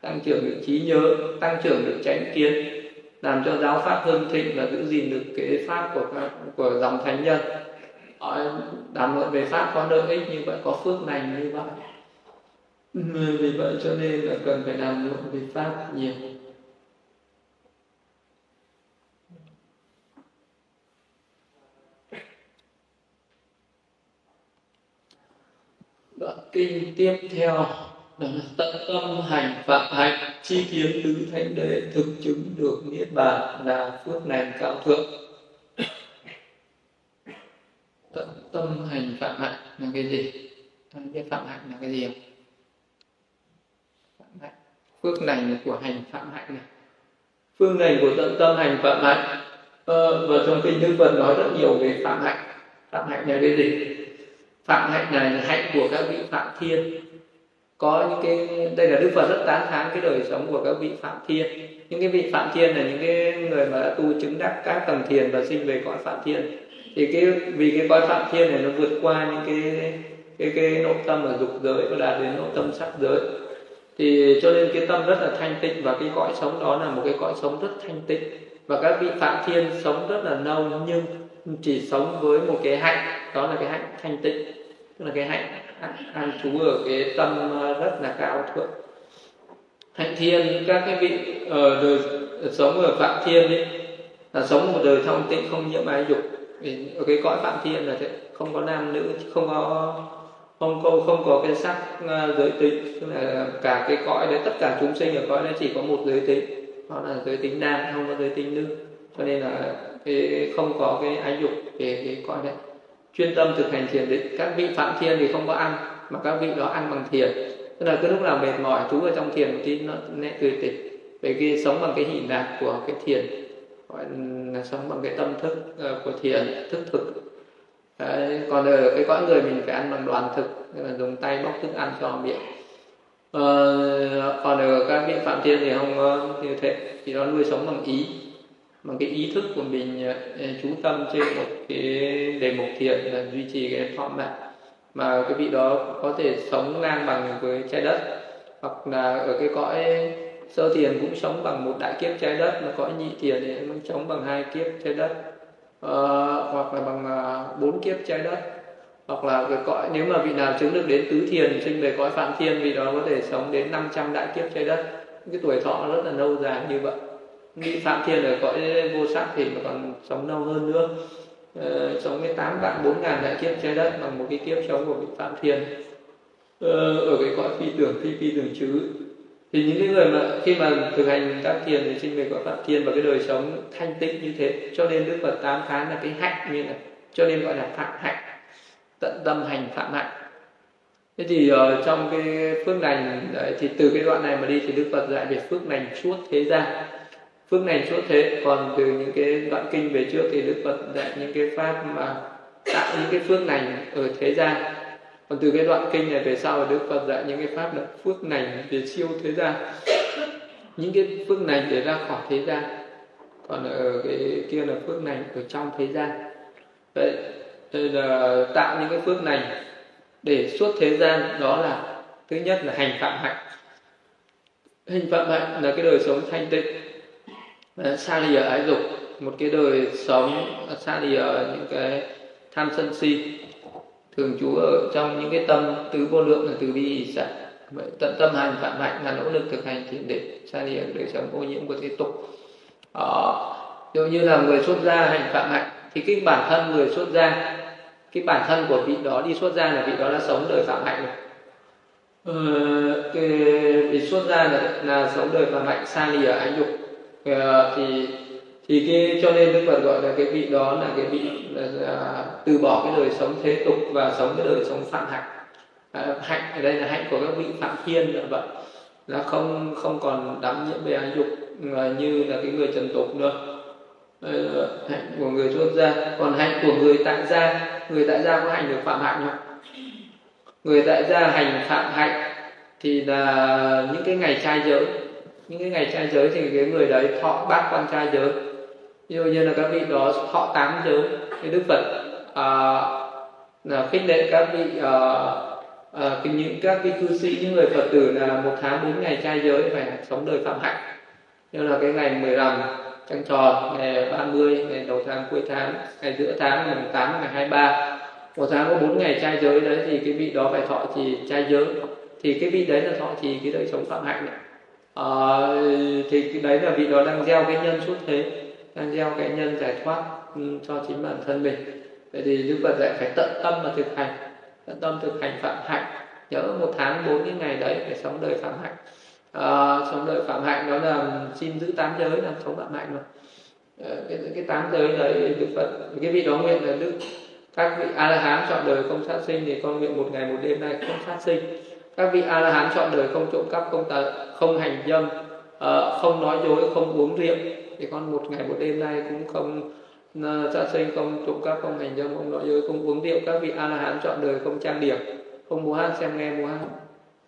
B: tăng trưởng được trí nhớ, tăng trưởng được chánh kiến làm cho giáo pháp hưng thịnh và giữ gìn được cái pháp của các, của dòng thánh nhân. Đàm luận về pháp có lợi ích như vậy có phước lành như vậy. Vì vậy cho nên là cần phải đàm luận về pháp nhiều. Đoạn kinh tiếp theo tận tâm hành phạm hạnh chi kiến tứ thánh đế thực chứng được niết bàn là phước lành cao thượng. Tận tâm hành phạm hạnh là cái gì? Ờ, Biết phạm hạnh là cái gì không phạm hạnh. Phước lành của hành phạm hạnh này. Phương lành của tận tâm hành phạm hạnh. Ờ, và trong kinh đức phật nói rất nhiều về phạm hạnh. Phạm hạnh là cái gì? Phạm hạnh này là hạnh của các vị phạm thiên có những cái, đây là đức phật rất tán thán cái đời sống của các vị phạm thiên. Những cái vị phạm thiên là những cái người mà đã tu chứng đắc các tầng thiền và sinh về cõi phạm thiên. Thì cái, vì cái cõi phạm thiên này nó vượt qua những cái cái cái nội tâm ở dục giới và đạt đến nội tâm sắc giới. Thì cho nên cái tâm rất là thanh tịnh và cái cõi sống đó là một cái cõi sống rất thanh tịnh. Và các vị phạm thiên sống rất là lâu nhưng chỉ sống với một cái hạnh, đó là cái hạnh thanh tịnh tức là cái hạnh an trú ở cái tâm ờ, rất là cao thượng. Hạnh thiên các cái vị ở đời ờ, sống ở phạm thiên ấy, là sống một đời thông tịnh không nhiễm ái dục. Ở cái cõi phạm thiên là thế, không có nam nữ, không có không có không có cái sắc giới tính. Tức là cả cái cõi đấy, tất cả chúng sinh ở cõi đấy chỉ có một giới tính. Đó là giới tính nam, không có giới tính nữ. Cho nên là cái không có cái ái dục về cái cõi đấy chuyên tâm thực hành thiền định các vị phạm thiên thì không có ăn mà các vị đó ăn bằng thiền. Tức là cứ lúc nào mệt mỏi chú ở trong thiền một tí nó nhẹ tươi tỉnh. Về cái sống bằng cái hình đạt của cái thiền gọi là sống bằng cái tâm thức uh, của thiền thức thực. Đấy, còn ở cái cõi người mình phải ăn bằng đoàn thực tức là dùng tay bóc thức ăn cho miệng. Ờ, còn ở các vị phạm thiên thì không ờ, như thế thì nó nuôi sống bằng ý mà cái ý thức của mình ờ, ờ, chú tâm trên một cái đề mục thiện là duy trì cái thọ mạng. Mà cái vị đó có thể sống ngang bằng với trái đất hoặc là ở cái cõi sơ thiền cũng sống bằng một đại kiếp trái đất mà cõi nhị thiền thì cũng sống bằng hai kiếp trái đất ờ, hoặc là bằng ờ, bốn kiếp trái đất. Hoặc là cái cõi nếu mà vị nào chứng được đến tứ thiền sinh về cõi phạm thiên vị đó có thể sống đến 500 đại kiếp trái đất. Cái tuổi thọ rất là lâu dài như vậy nghĩ phạm thiên ở cõi vô sắc thì mà còn sống lâu hơn nữa. Ờ, sống đến tám vạn bốn ngàn đại kiếp trái đất bằng một cái kiếp sống của vị phạm thiên. Ờ, ở cái cõi phi tưởng phi phi tưởng chứ. Thì những cái người mà khi mà thực hành các thiền thì sinh về cõi phạm thiên và cái đời sống thanh tịnh như thế. Cho nên đức phật tám phán là cái hạnh như này cho nên gọi là phạm hạnh tận tâm hành phạm hạnh. Thế thì uh, trong cái phước lành đấy, thì từ cái đoạn này mà đi thì đức phật dạy về phước lành suốt thế gian phước này suốt thế, còn từ những cái đoạn kinh về trước thì đức phật dạy những cái pháp mà tạo những cái phước lành ở thế gian. Còn từ cái đoạn kinh này về sau đức phật dạy những cái pháp là phước lành về siêu thế gian. Những cái phước lành để ra khỏi thế gian. Còn ở cái kia là phước lành ở trong thế gian. Vậy là tạo những cái phước lành để suốt thế gian. Đó là, thứ nhất là hành phạm hạnh. Hành phạm hạnh là cái đời sống thanh tịnh. Ờ, xa lìa ái dục một cái đời sống ờ, xa lìa những cái tham sân si. Thường trú ở trong những cái tâm tứ vô lượng là từ bi hỷ xả vậy tận tâm hành phạm hạnh là nỗ lực thực hành thiền định xa lìa đời sống ô nhiễm của thế tục. Ờ, đó dụ như là người xuất gia hành phạm hạnh thì cái bản thân người xuất gia cái bản thân của vị đó đi xuất gia là vị đó đã sống đời phạm hạnh rồi. Ờ, cái vị xuất gia là, là sống đời phạm hạnh xa lìa ái dục. Ờ, thì thì cái cho nên đức phật gọi là cái vị đó là cái vị là, là, từ bỏ cái đời sống thế tục và sống cái đời sống phạm hạnh. À, hạnh ở đây là hạnh của các vị phạm thiên là vậy. Là không không còn đắm nhiễm về ái dục như là cái người trần tục nữa. Ờ, hạnh của người xuất gia còn hạnh của người tại gia người tại gia có hành được phạm hạnh không? Người tại gia hành phạm hạnh thì là những cái ngày trai giới những cái ngày trai giới thì cái người đấy thọ bát quan trai giới. Ví dụ như là các vị đó thọ tám giới thì đức phật à, là khích lệ các vị à, à, những các cái cư sĩ những người phật tử là một tháng bốn ngày trai giới phải sống đời phạm hạnh. Như là cái ngày 15 trăng tròn ngày 30 ngày đầu tháng cuối tháng ngày giữa tháng ngày 8 ngày 23 một tháng có bốn ngày trai giới đấy thì cái vị đó phải thọ trì trai giới. Thì cái vị đấy là thọ trì cái đời sống phạm hạnh à, thì cái đấy là vị đó đang gieo cái nhân suốt thế đang gieo cái nhân giải thoát ừ, cho chính bản thân mình. Vậy thì đức phật dạy phải tận tâm mà thực hành tận tâm thực hành phạm hạnh. Nhớ một tháng bốn cái ngày đấy phải sống đời phạm hạnh. À, sống đời phạm hạnh đó là xin giữ tám giới là sống phạm hạnh mà. À, cái cái tám giới đấy đức phật cái vị đó nguyện là đức. Các vị a la hán chọn đời không sát sinh thì con nguyện một ngày một đêm nay không sát sinh các vị a la hán chọn đời không trộm cắp không tà, không hành dâm uh, không nói dối không uống rượu. Thì con một ngày một đêm nay cũng không uh, sát sinh không trộm cắp không hành dâm không nói dối không uống rượu. Các vị a la hán chọn đời không trang điểm không múa hát xem nghe múa hát.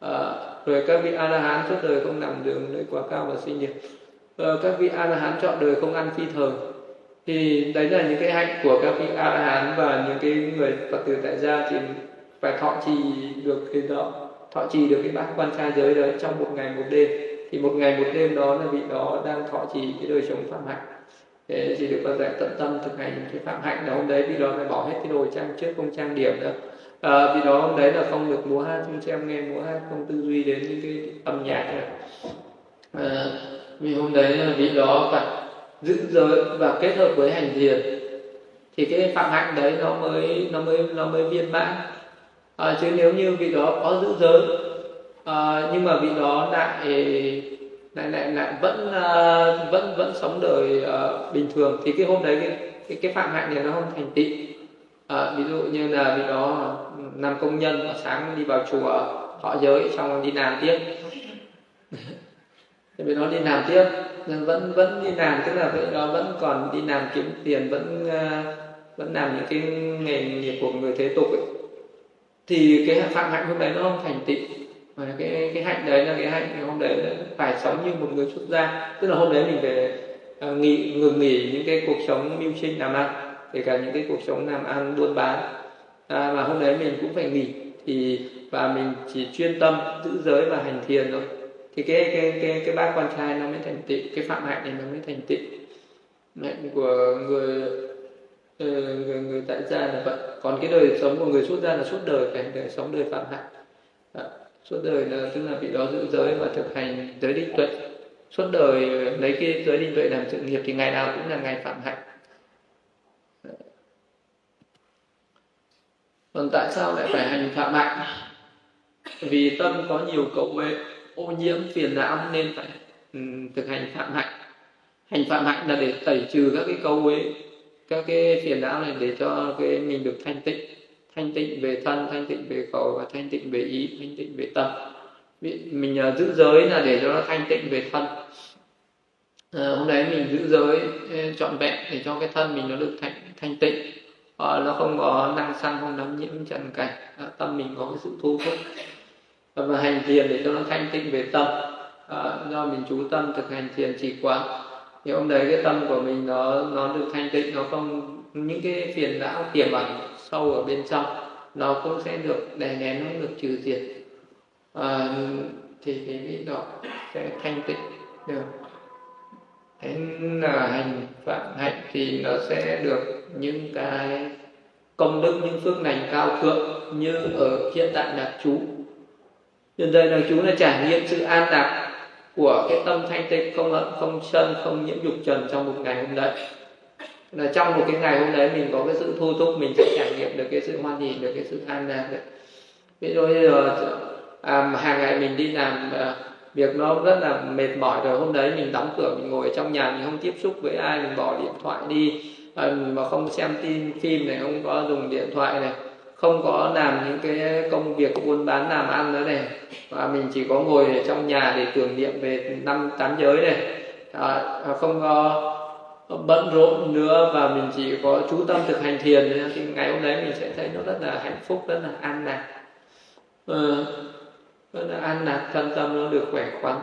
B: À, rồi các vị a la hán suốt đời không nằm đường nơi quá cao và sinh nhiệt à, các vị a la hán chọn đời không ăn phi thường. thì đấy là những cái hạnh của các vị a la hán và những cái người phật tử tại gia thì phải thọ trì được cái đó thọ trì được cái bát quan trai giới đấy trong một ngày một đêm. Thì một ngày một đêm đó là vị đó đang thọ trì cái đời sống phạm hạnh. Thế thì được Phật dạy tận tâm thực hành cái phạm hạnh đó. Hôm đấy vị đó phải bỏ hết cái đồ trang trước không trang điểm nữa à, vì đó hôm đấy là không được múa hát không xem nghe múa hát không tư duy đến những cái âm nhạc này. À, vì hôm đấy là vị đó phải giữ giới và kết hợp với hành thiền. Thì cái phạm hạnh đấy nó mới nó mới nó mới viên mãn à, chứ nếu như vị đó có giữ giới à, nhưng mà vị đó lại lại lại lại vẫn uh, vẫn vẫn sống đời uh, bình thường thì cái hôm đấy cái cái, cái phạm hạnh này nó không thành tị. à, ví dụ như là vị đó làm công nhân sáng đi vào chùa họ giới xong đi làm tiếp (laughs) thì vị đó đi làm tiếp vẫn vẫn đi làm tức là vị đó vẫn còn đi làm kiếm tiền vẫn uh, vẫn làm những cái nghề nghiệp của người thế tục ấy thì cái phạm hạnh hôm đấy nó không thành tịnh mà cái cái hạnh đấy là cái hạnh hôm đấy phải sống như một người xuất gia. Tức là hôm đấy mình phải uh, ờ, nghỉ ngừng nghỉ những cái cuộc sống mưu sinh làm ăn kể cả những cái cuộc sống làm ăn buôn bán. À, mà hôm đấy mình cũng phải nghỉ. Thì và mình chỉ chuyên tâm giữ giới và hành thiền thôi. Thì cái cái cái cái ba quan trai nó mới thành tịnh cái phạm hạnh này nó mới thành tịnh hạnh của người Ừ, người, người tại gia là vậy. Còn cái đời sống của người xuất gia là suốt đời phải đời sống đời phạm hạnh à, suốt đời là tức là bị đó giữ giới và thực hành giới định tuệ. Suốt đời lấy cái giới định tuệ làm sự nghiệp thì ngày nào cũng là ngày phạm hạnh còn tại sao lại phải hành phạm hạnh vì tâm có nhiều cậu mê ô nhiễm phiền não nên phải um, thực hành phạm hạnh hành phạm hạnh là để tẩy trừ các cái câu ấy các cái phiền não này để cho cái mình được thanh tịnh thanh tịnh về thân thanh tịnh về khẩu và thanh tịnh về ý thanh tịnh về tâm. Mình uh, giữ giới là để cho nó thanh tịnh về thân. À, hôm đấy mình giữ giới trọn vẹn để cho cái thân mình nó được thanh thanh tịnh. À, nó không có năng xăng không nắm nhiễm trần cảnh. À, tâm mình có cái sự thu hút và hành thiền để cho nó thanh tịnh về tâm. À, do mình chú tâm thực hành thiền chỉ quán thì hôm đấy cái tâm của mình nó nó được thanh tịnh nó không những cái phiền não tiềm ẩn sâu ở bên trong nó cũng sẽ được đè nén nó được trừ diệt. À, thì cái vị đó sẽ thanh tịnh được. Thế là hành phạm hạnh thì nó sẽ được những cái công đức những phước lành cao thượng như ở hiện tại đặc chú. Hiện tại đặc chú là trải nghiệm sự an lạc của cái tâm thanh tịnh không hận không sân không nhiễm dục trần trong một ngày hôm đấy. Là trong một cái ngày hôm đấy mình có cái sự thu thúc mình sẽ trải nghiệm được cái sự hoan hỉ được cái sự an lạc đấy. Ví dụ như là à, hàng ngày mình đi làm à, việc nó rất là mệt mỏi rồi hôm đấy mình đóng cửa mình ngồi ở trong nhà mình không tiếp xúc với ai mình bỏ điện thoại đi. À, mà không xem tin phim này không có dùng điện thoại này không có làm những cái công việc buôn bán làm ăn nữa này. Và mình chỉ có ngồi ở trong nhà để tưởng niệm về năm tám giới này. À, không có bận rộn nữa và mình chỉ có chú tâm thực hành thiền thì ngày hôm đấy mình sẽ thấy nó rất là hạnh phúc rất là an lạc. Ừ, rất là an lạc thân tâm nó được khỏe khoắn.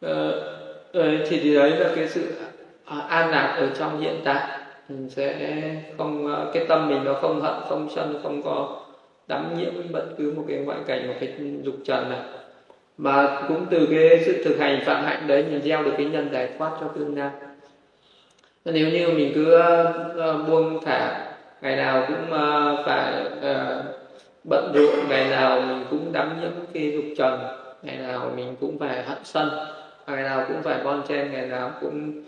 B: Ừ, thì, thì đấy là cái sự à, an lạc ở trong hiện tại mình sẽ không ờ, cái tâm mình nó không hận, không sân, không có đắm nhiễm với bất cứ một cái ngoại cảnh, một cái dục trần này mà cũng từ cái sự thực hành phạm hạnh đấy, mình gieo được cái nhân giải thoát cho tương lai. Nếu như mình cứ ờ, buông thả, ngày nào cũng ờ, phải bận rộn, ngày nào mình cũng đắm nhiễm cái dục trần, ngày nào mình cũng phải hận sân, ngày nào cũng phải bon chen, ngày nào cũng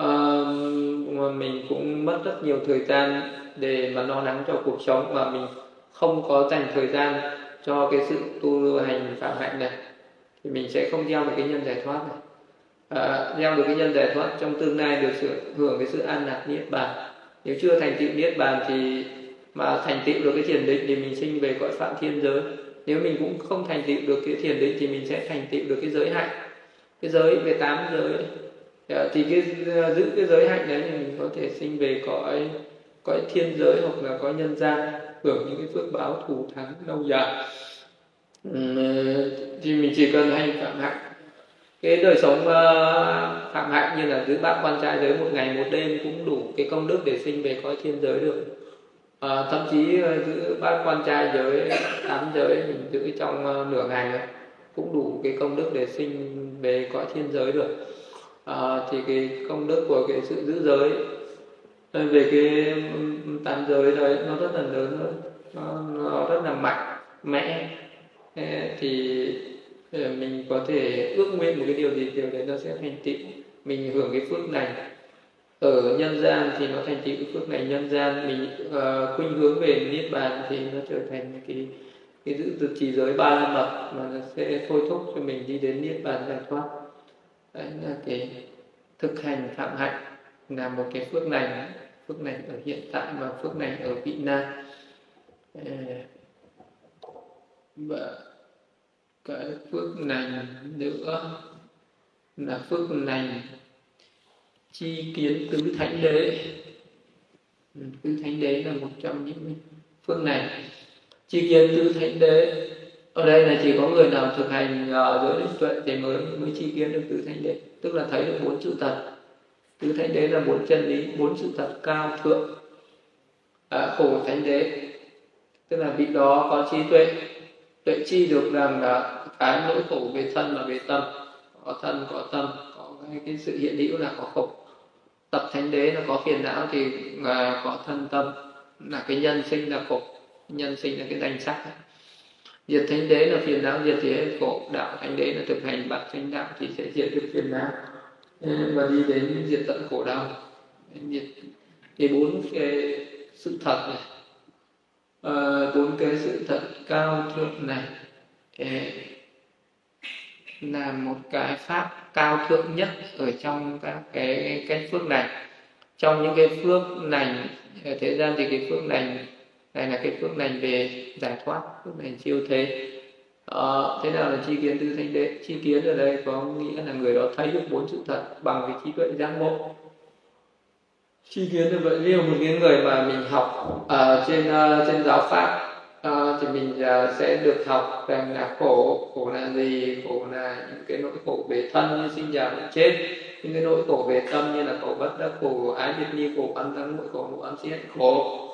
B: uh, mình cũng mất rất nhiều thời gian để mà lo lắng cho cuộc sống mà mình không có dành thời gian cho cái sự tu hành phạm hạnh này. Thì mình sẽ không gieo được cái nhân giải thoát này. À, gieo được cái nhân giải thoát trong tương lai được sự hưởng cái sự an lạc niết bàn. Nếu chưa thành tựu niết bàn thì mà thành tựu được cái thiền định thì mình sinh về cõi phạm thiên giới. Nếu mình cũng không thành tựu được cái thiền định thì mình sẽ thành tựu được cái giới hạnh. Cái giới về tám giới. Dạ, thì cái ờ, giữ cái giới hạnh đấy thì mình có thể sinh về cõi cõi thiên giới hoặc là cõi nhân gian hưởng những cái phước báo thù thắng lâu dài. Ừ, thì mình chỉ cần hành phạm hạnh. Cái đời sống uh, phạm hạnh như là giữ bát quan trai giới một ngày một đêm cũng đủ cái công đức để sinh về cõi thiên giới được. À, thậm chí uh, giữ bát quan trai giới tám giới mình giữ trong nửa ngày cũng đủ cái công đức để sinh về cõi thiên giới được à, thì cái công đức của cái sự giữ giới về cái tam giới đấy nó rất là lớn hơn nó, nó rất là mạnh mẽ. Thì mình có thể ước nguyện một cái điều gì điều đấy nó sẽ thành tựu. Mình hưởng cái phước này ở nhân gian thì nó thành tựu cái phước này nhân gian. Mình uh, khuynh hướng về niết bàn thì nó trở thành cái cái giữ từ trì giới ba la mật mà nó sẽ thôi thúc cho mình đi đến niết bàn giải thoát đấy, là cái thực hành phạm hạnh là một cái phước này phước này ở hiện tại và phước này ở vị na ờ, và cái phước này nữa là phước này chi kiến tứ thánh đế. Ừ, tứ thánh đế là một trong những phước này chi kiến tứ thánh đế ở đây là chỉ có người nào thực hành uh, giới định tuệ thì mới mới chi kiến được tứ thánh đế. Tức là thấy được bốn sự thật. Tứ thánh đế là bốn chân lý bốn sự thật cao thượng. À, khổ thánh đế. Tức là vị đó có trí tuệ. Tuệ chi được rằng là cái nỗi khổ về thân và về tâm. Có thân có tâm. Có cái, cái sự hiện hữu là có khổ. Tập thánh đế là có phiền não thì là có thân tâm. Là cái nhân sinh là khổ. Nhân sinh là cái danh sắc diệt thánh đế là phiền não, diệt thế khổ. Đạo thánh đế là thực hành bát thánh đạo thì sẽ diệt được phiền não. Và đi đến diệt tận khổ đau. Diệt cái bốn cái sự thật này. Ờ, bốn cái sự thật cao thượng này. Là một cái pháp cao thượng nhất ở trong các cái cái phước này. Trong những cái phước lành ở thế gian thì cái phước lành này là cái phước lành về giải thoát phước lành siêu thế. Ờ, thế nào là chi kiến tư thanh đế? Chi kiến ở đây có nghĩa là người đó thấy được bốn sự thật bằng cái trí tuệ giác ngộ. Chi kiến như vậy như một cái người mà mình học uh, trên uh, trên giáo pháp uh, thì mình uh, sẽ được học rằng là khổ khổ là gì? Khổ là những cái nỗi khổ về thân như sinh già bệnh chết. Những cái nỗi khổ về tâm như là khổ bất đắc khổ ái biệt ly khổ ăn thắng mỗi khổ ngũ ăn xiết khổ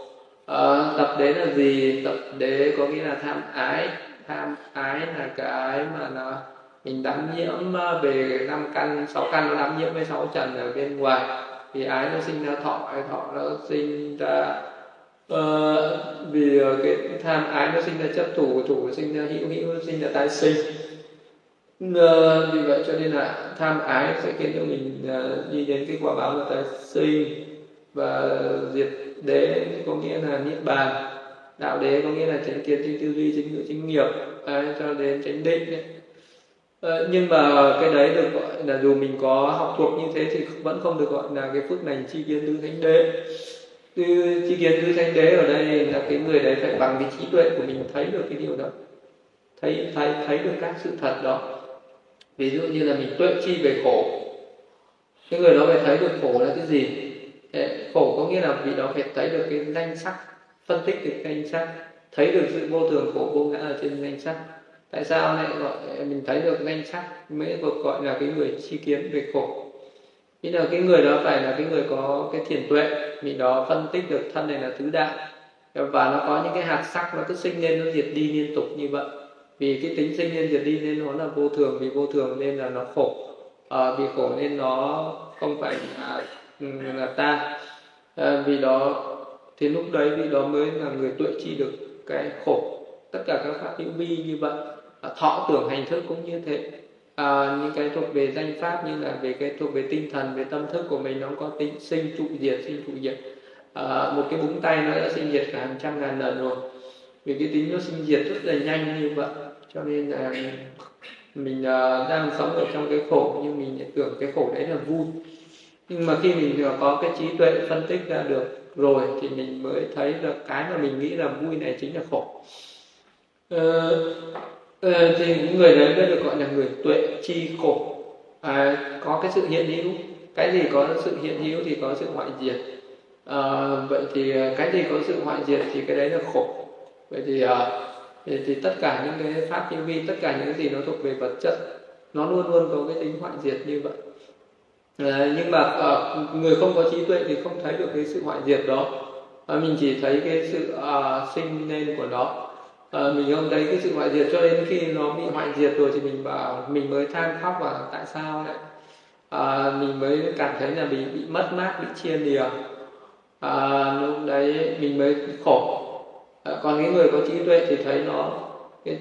B: à, tập đế là gì? Tập đế có nghĩa là tham ái. Tham ái là cái mà nó mình đắm nhiễm ờ, về năm căn sáu căn nó đắm nhiễm với sáu trần ở bên ngoài. Thì ái nó sinh ra thọ thọ nó sinh ra uh, vì cái tham ái nó sinh ra chấp thủ thủ sinh ra hữu hữu sinh ra tái sinh. Uh, vì vậy cho nên là tham ái sẽ khiến cho mình uh, đi đến cái quả báo là tái sinh và diệt đế có nghĩa là niết bàn đạo đế có nghĩa là chánh kiến chánh tư duy chánh ngữ chánh nghiệp đấy, cho đến chánh định đấy. Ờ, nhưng mà cái đấy được gọi là dù mình có học thuộc như thế thì vẫn không được gọi là cái phước lành chi kiến tứ thánh đế. Tư chi kiến tứ thánh đế ở đây là cái người đấy phải bằng cái trí tuệ của mình thấy được cái điều đó thấy thấy thấy được các sự thật đó. Ví dụ như là mình tuệ chi về khổ cái người đó phải thấy được khổ là cái gì? Khổ có nghĩa là vị đó phải thấy được cái danh sắc phân tích được danh sắc thấy được sự vô thường khổ vô ngã ở trên danh sắc. Tại sao lại gọi mình thấy được danh sắc mới được gọi là cái người chi kiến về khổ? Nghĩa là cái người đó phải là cái người có cái thiền tuệ vì đó phân tích được thân này là tứ đại. Và nó có những cái hạt sắc nó cứ sinh lên nó diệt đi liên tục như vậy. Vì cái tính sinh lên diệt đi nên nó là vô thường vì vô thường nên là nó khổ. À, vì khổ nên nó không phải là, là ta. À, vì đó thì lúc đấy vì đó mới là người tuệ chi được cái khổ. Tất cả các pháp hữu vi như vậy à, thọ tưởng hành thức cũng như thế. À, những cái thuộc về danh pháp như là về cái thuộc về tinh thần về tâm thức của mình nó có tính sinh trụ diệt sinh trụ diệt. À, một cái búng tay nó đã sinh diệt cả hàng trăm ngàn lần rồi. Vì cái tính nó sinh diệt rất là nhanh như vậy cho nên là mình uh, đang sống ở trong cái khổ nhưng mình tưởng cái khổ đấy là vui nhưng mà khi mình có cái trí tuệ phân tích ra được rồi thì mình mới thấy được cái mà mình nghĩ là vui này chính là khổ. Ờ, ờ, thì những người đấy mới được gọi là người tuệ chi khổ. À, có cái sự hiện hữu. Cái gì có sự hiện hữu thì có sự hoại diệt. À, vậy thì ờ, cái gì có sự hoại diệt thì cái đấy là khổ. Vậy thì à, thì, thì tất cả những cái pháp hữu vi tất cả những cái gì nó thuộc về vật chất nó luôn luôn có cái tính hoại diệt như vậy à, nhưng mà à, người không có trí tuệ thì không thấy được cái sự hoại diệt đó. À, mình chỉ thấy cái sự à, sinh lên của nó. À, mình không thấy cái sự hoại diệt. Cho đến khi nó bị hoại diệt rồi thì mình bảo mình mới than khóc và tại sao lại à, mình mới cảm thấy là bị bị mất mát bị chia lìa. À, lúc đấy mình mới khổ. À, còn cái người có trí tuệ thì thấy nó cái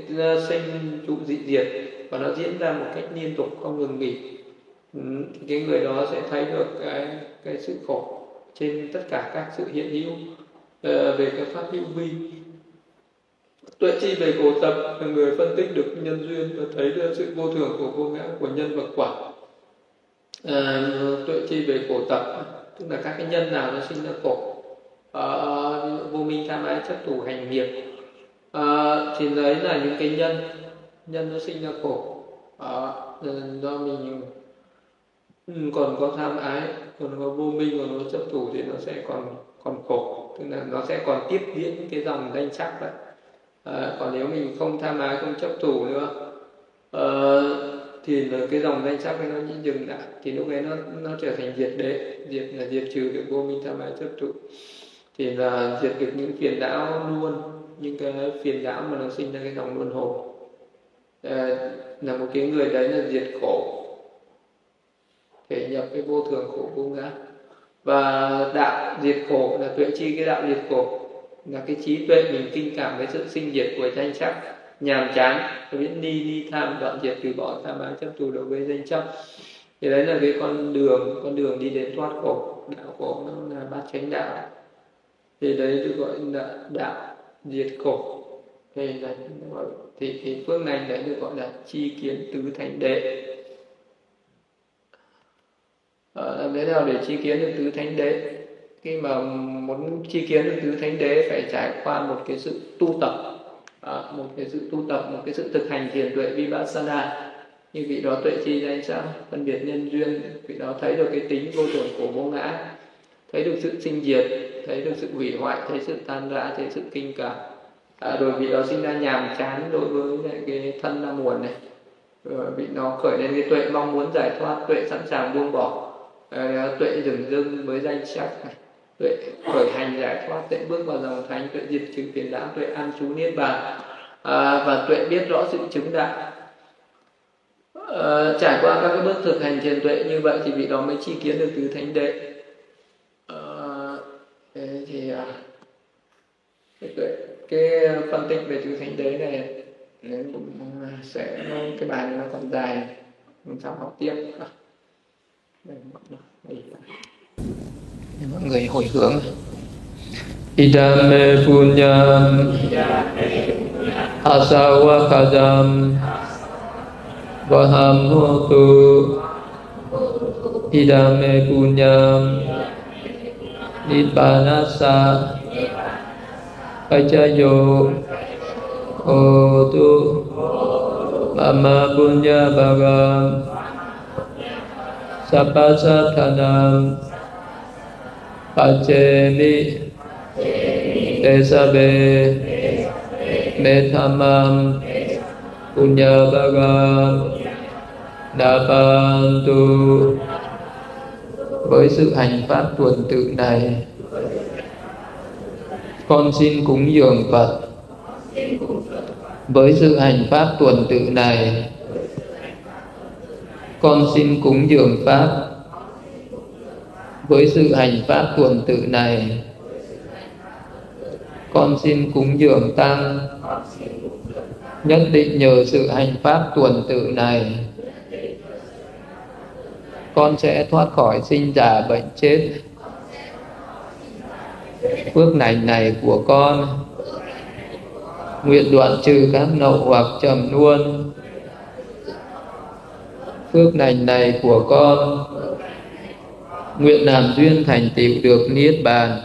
B: sinh trụ dị diệt và nó diễn ra một cách liên tục không ngừng nghỉ. Ừ, cái người đó sẽ thấy được cái cái sự khổ trên tất cả các sự hiện hữu uh, về cái pháp hữu vi. Tuệ chi về cổ tập người phân tích được nhân duyên và thấy được sự vô thường của vô ngã của nhân và quả. À, tuệ chi về cổ tập tức là các cái nhân nào nó sinh ra khổ à, vô minh tham ái chấp thủ hành nghiệp à, thì đấy là những cái nhân nhân nó sinh ra khổ. À, do mình Ừ, còn có tham ái còn có vô minh còn có chấp thủ thì nó sẽ còn còn khổ. Tức là nó sẽ còn tiếp diễn cái dòng danh sắc đấy à, còn nếu mình không tham ái không chấp thủ nữa à, thì là cái dòng danh sắc nó như dừng lại. Thì lúc ấy nó nó trở thành diệt đế. Diệt là diệt trừ được vô minh tham ái chấp thủ. Thì là diệt được những phiền não luôn những cái phiền não mà nó sinh ra cái dòng luân hồi. À, là một cái người đấy là diệt khổ thể nhập cái vô thường khổ vô ngã. Và đạo diệt khổ là tuệ chi, cái đạo diệt khổ là cái trí tuệ mình kinh cảm với sự sinh diệt của danh sắc nhàm chán biết ni ni tham, đoạn diệt, từ bỏ tham ái, chấp thủ đối với danh chấp thì đấy là cái con đường con đường đi đến thoát khổ. Đạo khổ nó là bát chánh đạo. Thì đấy được gọi là đạo diệt khổ. Thì là thì thì phương này đấy được gọi là chi kiến tứ thánh đệ làm thế nào để chi kiến được tứ thánh đế? Khi mà muốn chi kiến được tứ thánh đế phải trải qua một cái sự tu tập. À, một cái sự tu tập một cái sự thực hành thiền tuệ vipassana. Như vị đó tuệ chi danh sao phân biệt nhân duyên. Vị đó thấy được cái tính vô thường của vô ngã thấy được sự sinh diệt thấy được sự hủy hoại thấy sự tan rã thấy sự kinh cảm. À, rồi vị đó sinh ra nhàm chán đối với cái thân là nguồn này. Rồi vị nó khởi lên cái tuệ mong muốn giải thoát tuệ sẵn sàng buông bỏ. Ờ, tuệ dừng dưng với danh sắc này tuệ khởi hành giải thoát tuệ bước vào dòng thánh tuệ diệt chứng phiền não tuệ an trú niết bàn. À, và tuệ biết rõ sự chứng đạo. À, trải qua các cái bước thực hành thiền tuệ như vậy thì vị đó mới chi kiến được từ thánh đệ. À, thế thì à, cái, tuệ, cái phân tích về tứ thánh đế này cũng à, sẽ cái bài này nó còn dài mình sau học tiếp để mọi người hồi hướng. Idame punyam asawakadam vaham hotu idame punyam nibbanasa pacayo hotu mama punya bagam sapasatanam Pachemi Tesabe Metamam Punyabagam Napantu
A: với sự hành pháp tuần tự này, con xin cúng dường Phật. Với sự hành pháp tuần tự này con xin cúng dường pháp. Với sự hành pháp tuần tự này, con xin cúng dường tăng. Nhất định nhờ sự hành pháp tuần tự này, con sẽ thoát khỏi sinh già bệnh chết. Phước lành này của con nguyện đoạn trừ các nậu hoặc trầm luôn phước lành này của con. Nguyện làm duyên thành tựu được niết bàn.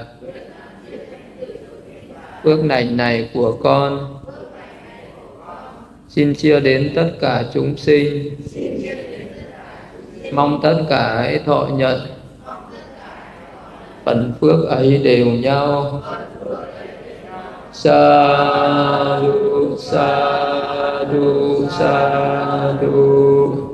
A: Phước lành này của con. Xin chia đến tất cả chúng sinh. Mong tất cả hãy thọ nhận. Phần phước ấy đều nhau. Sa du sa du sa du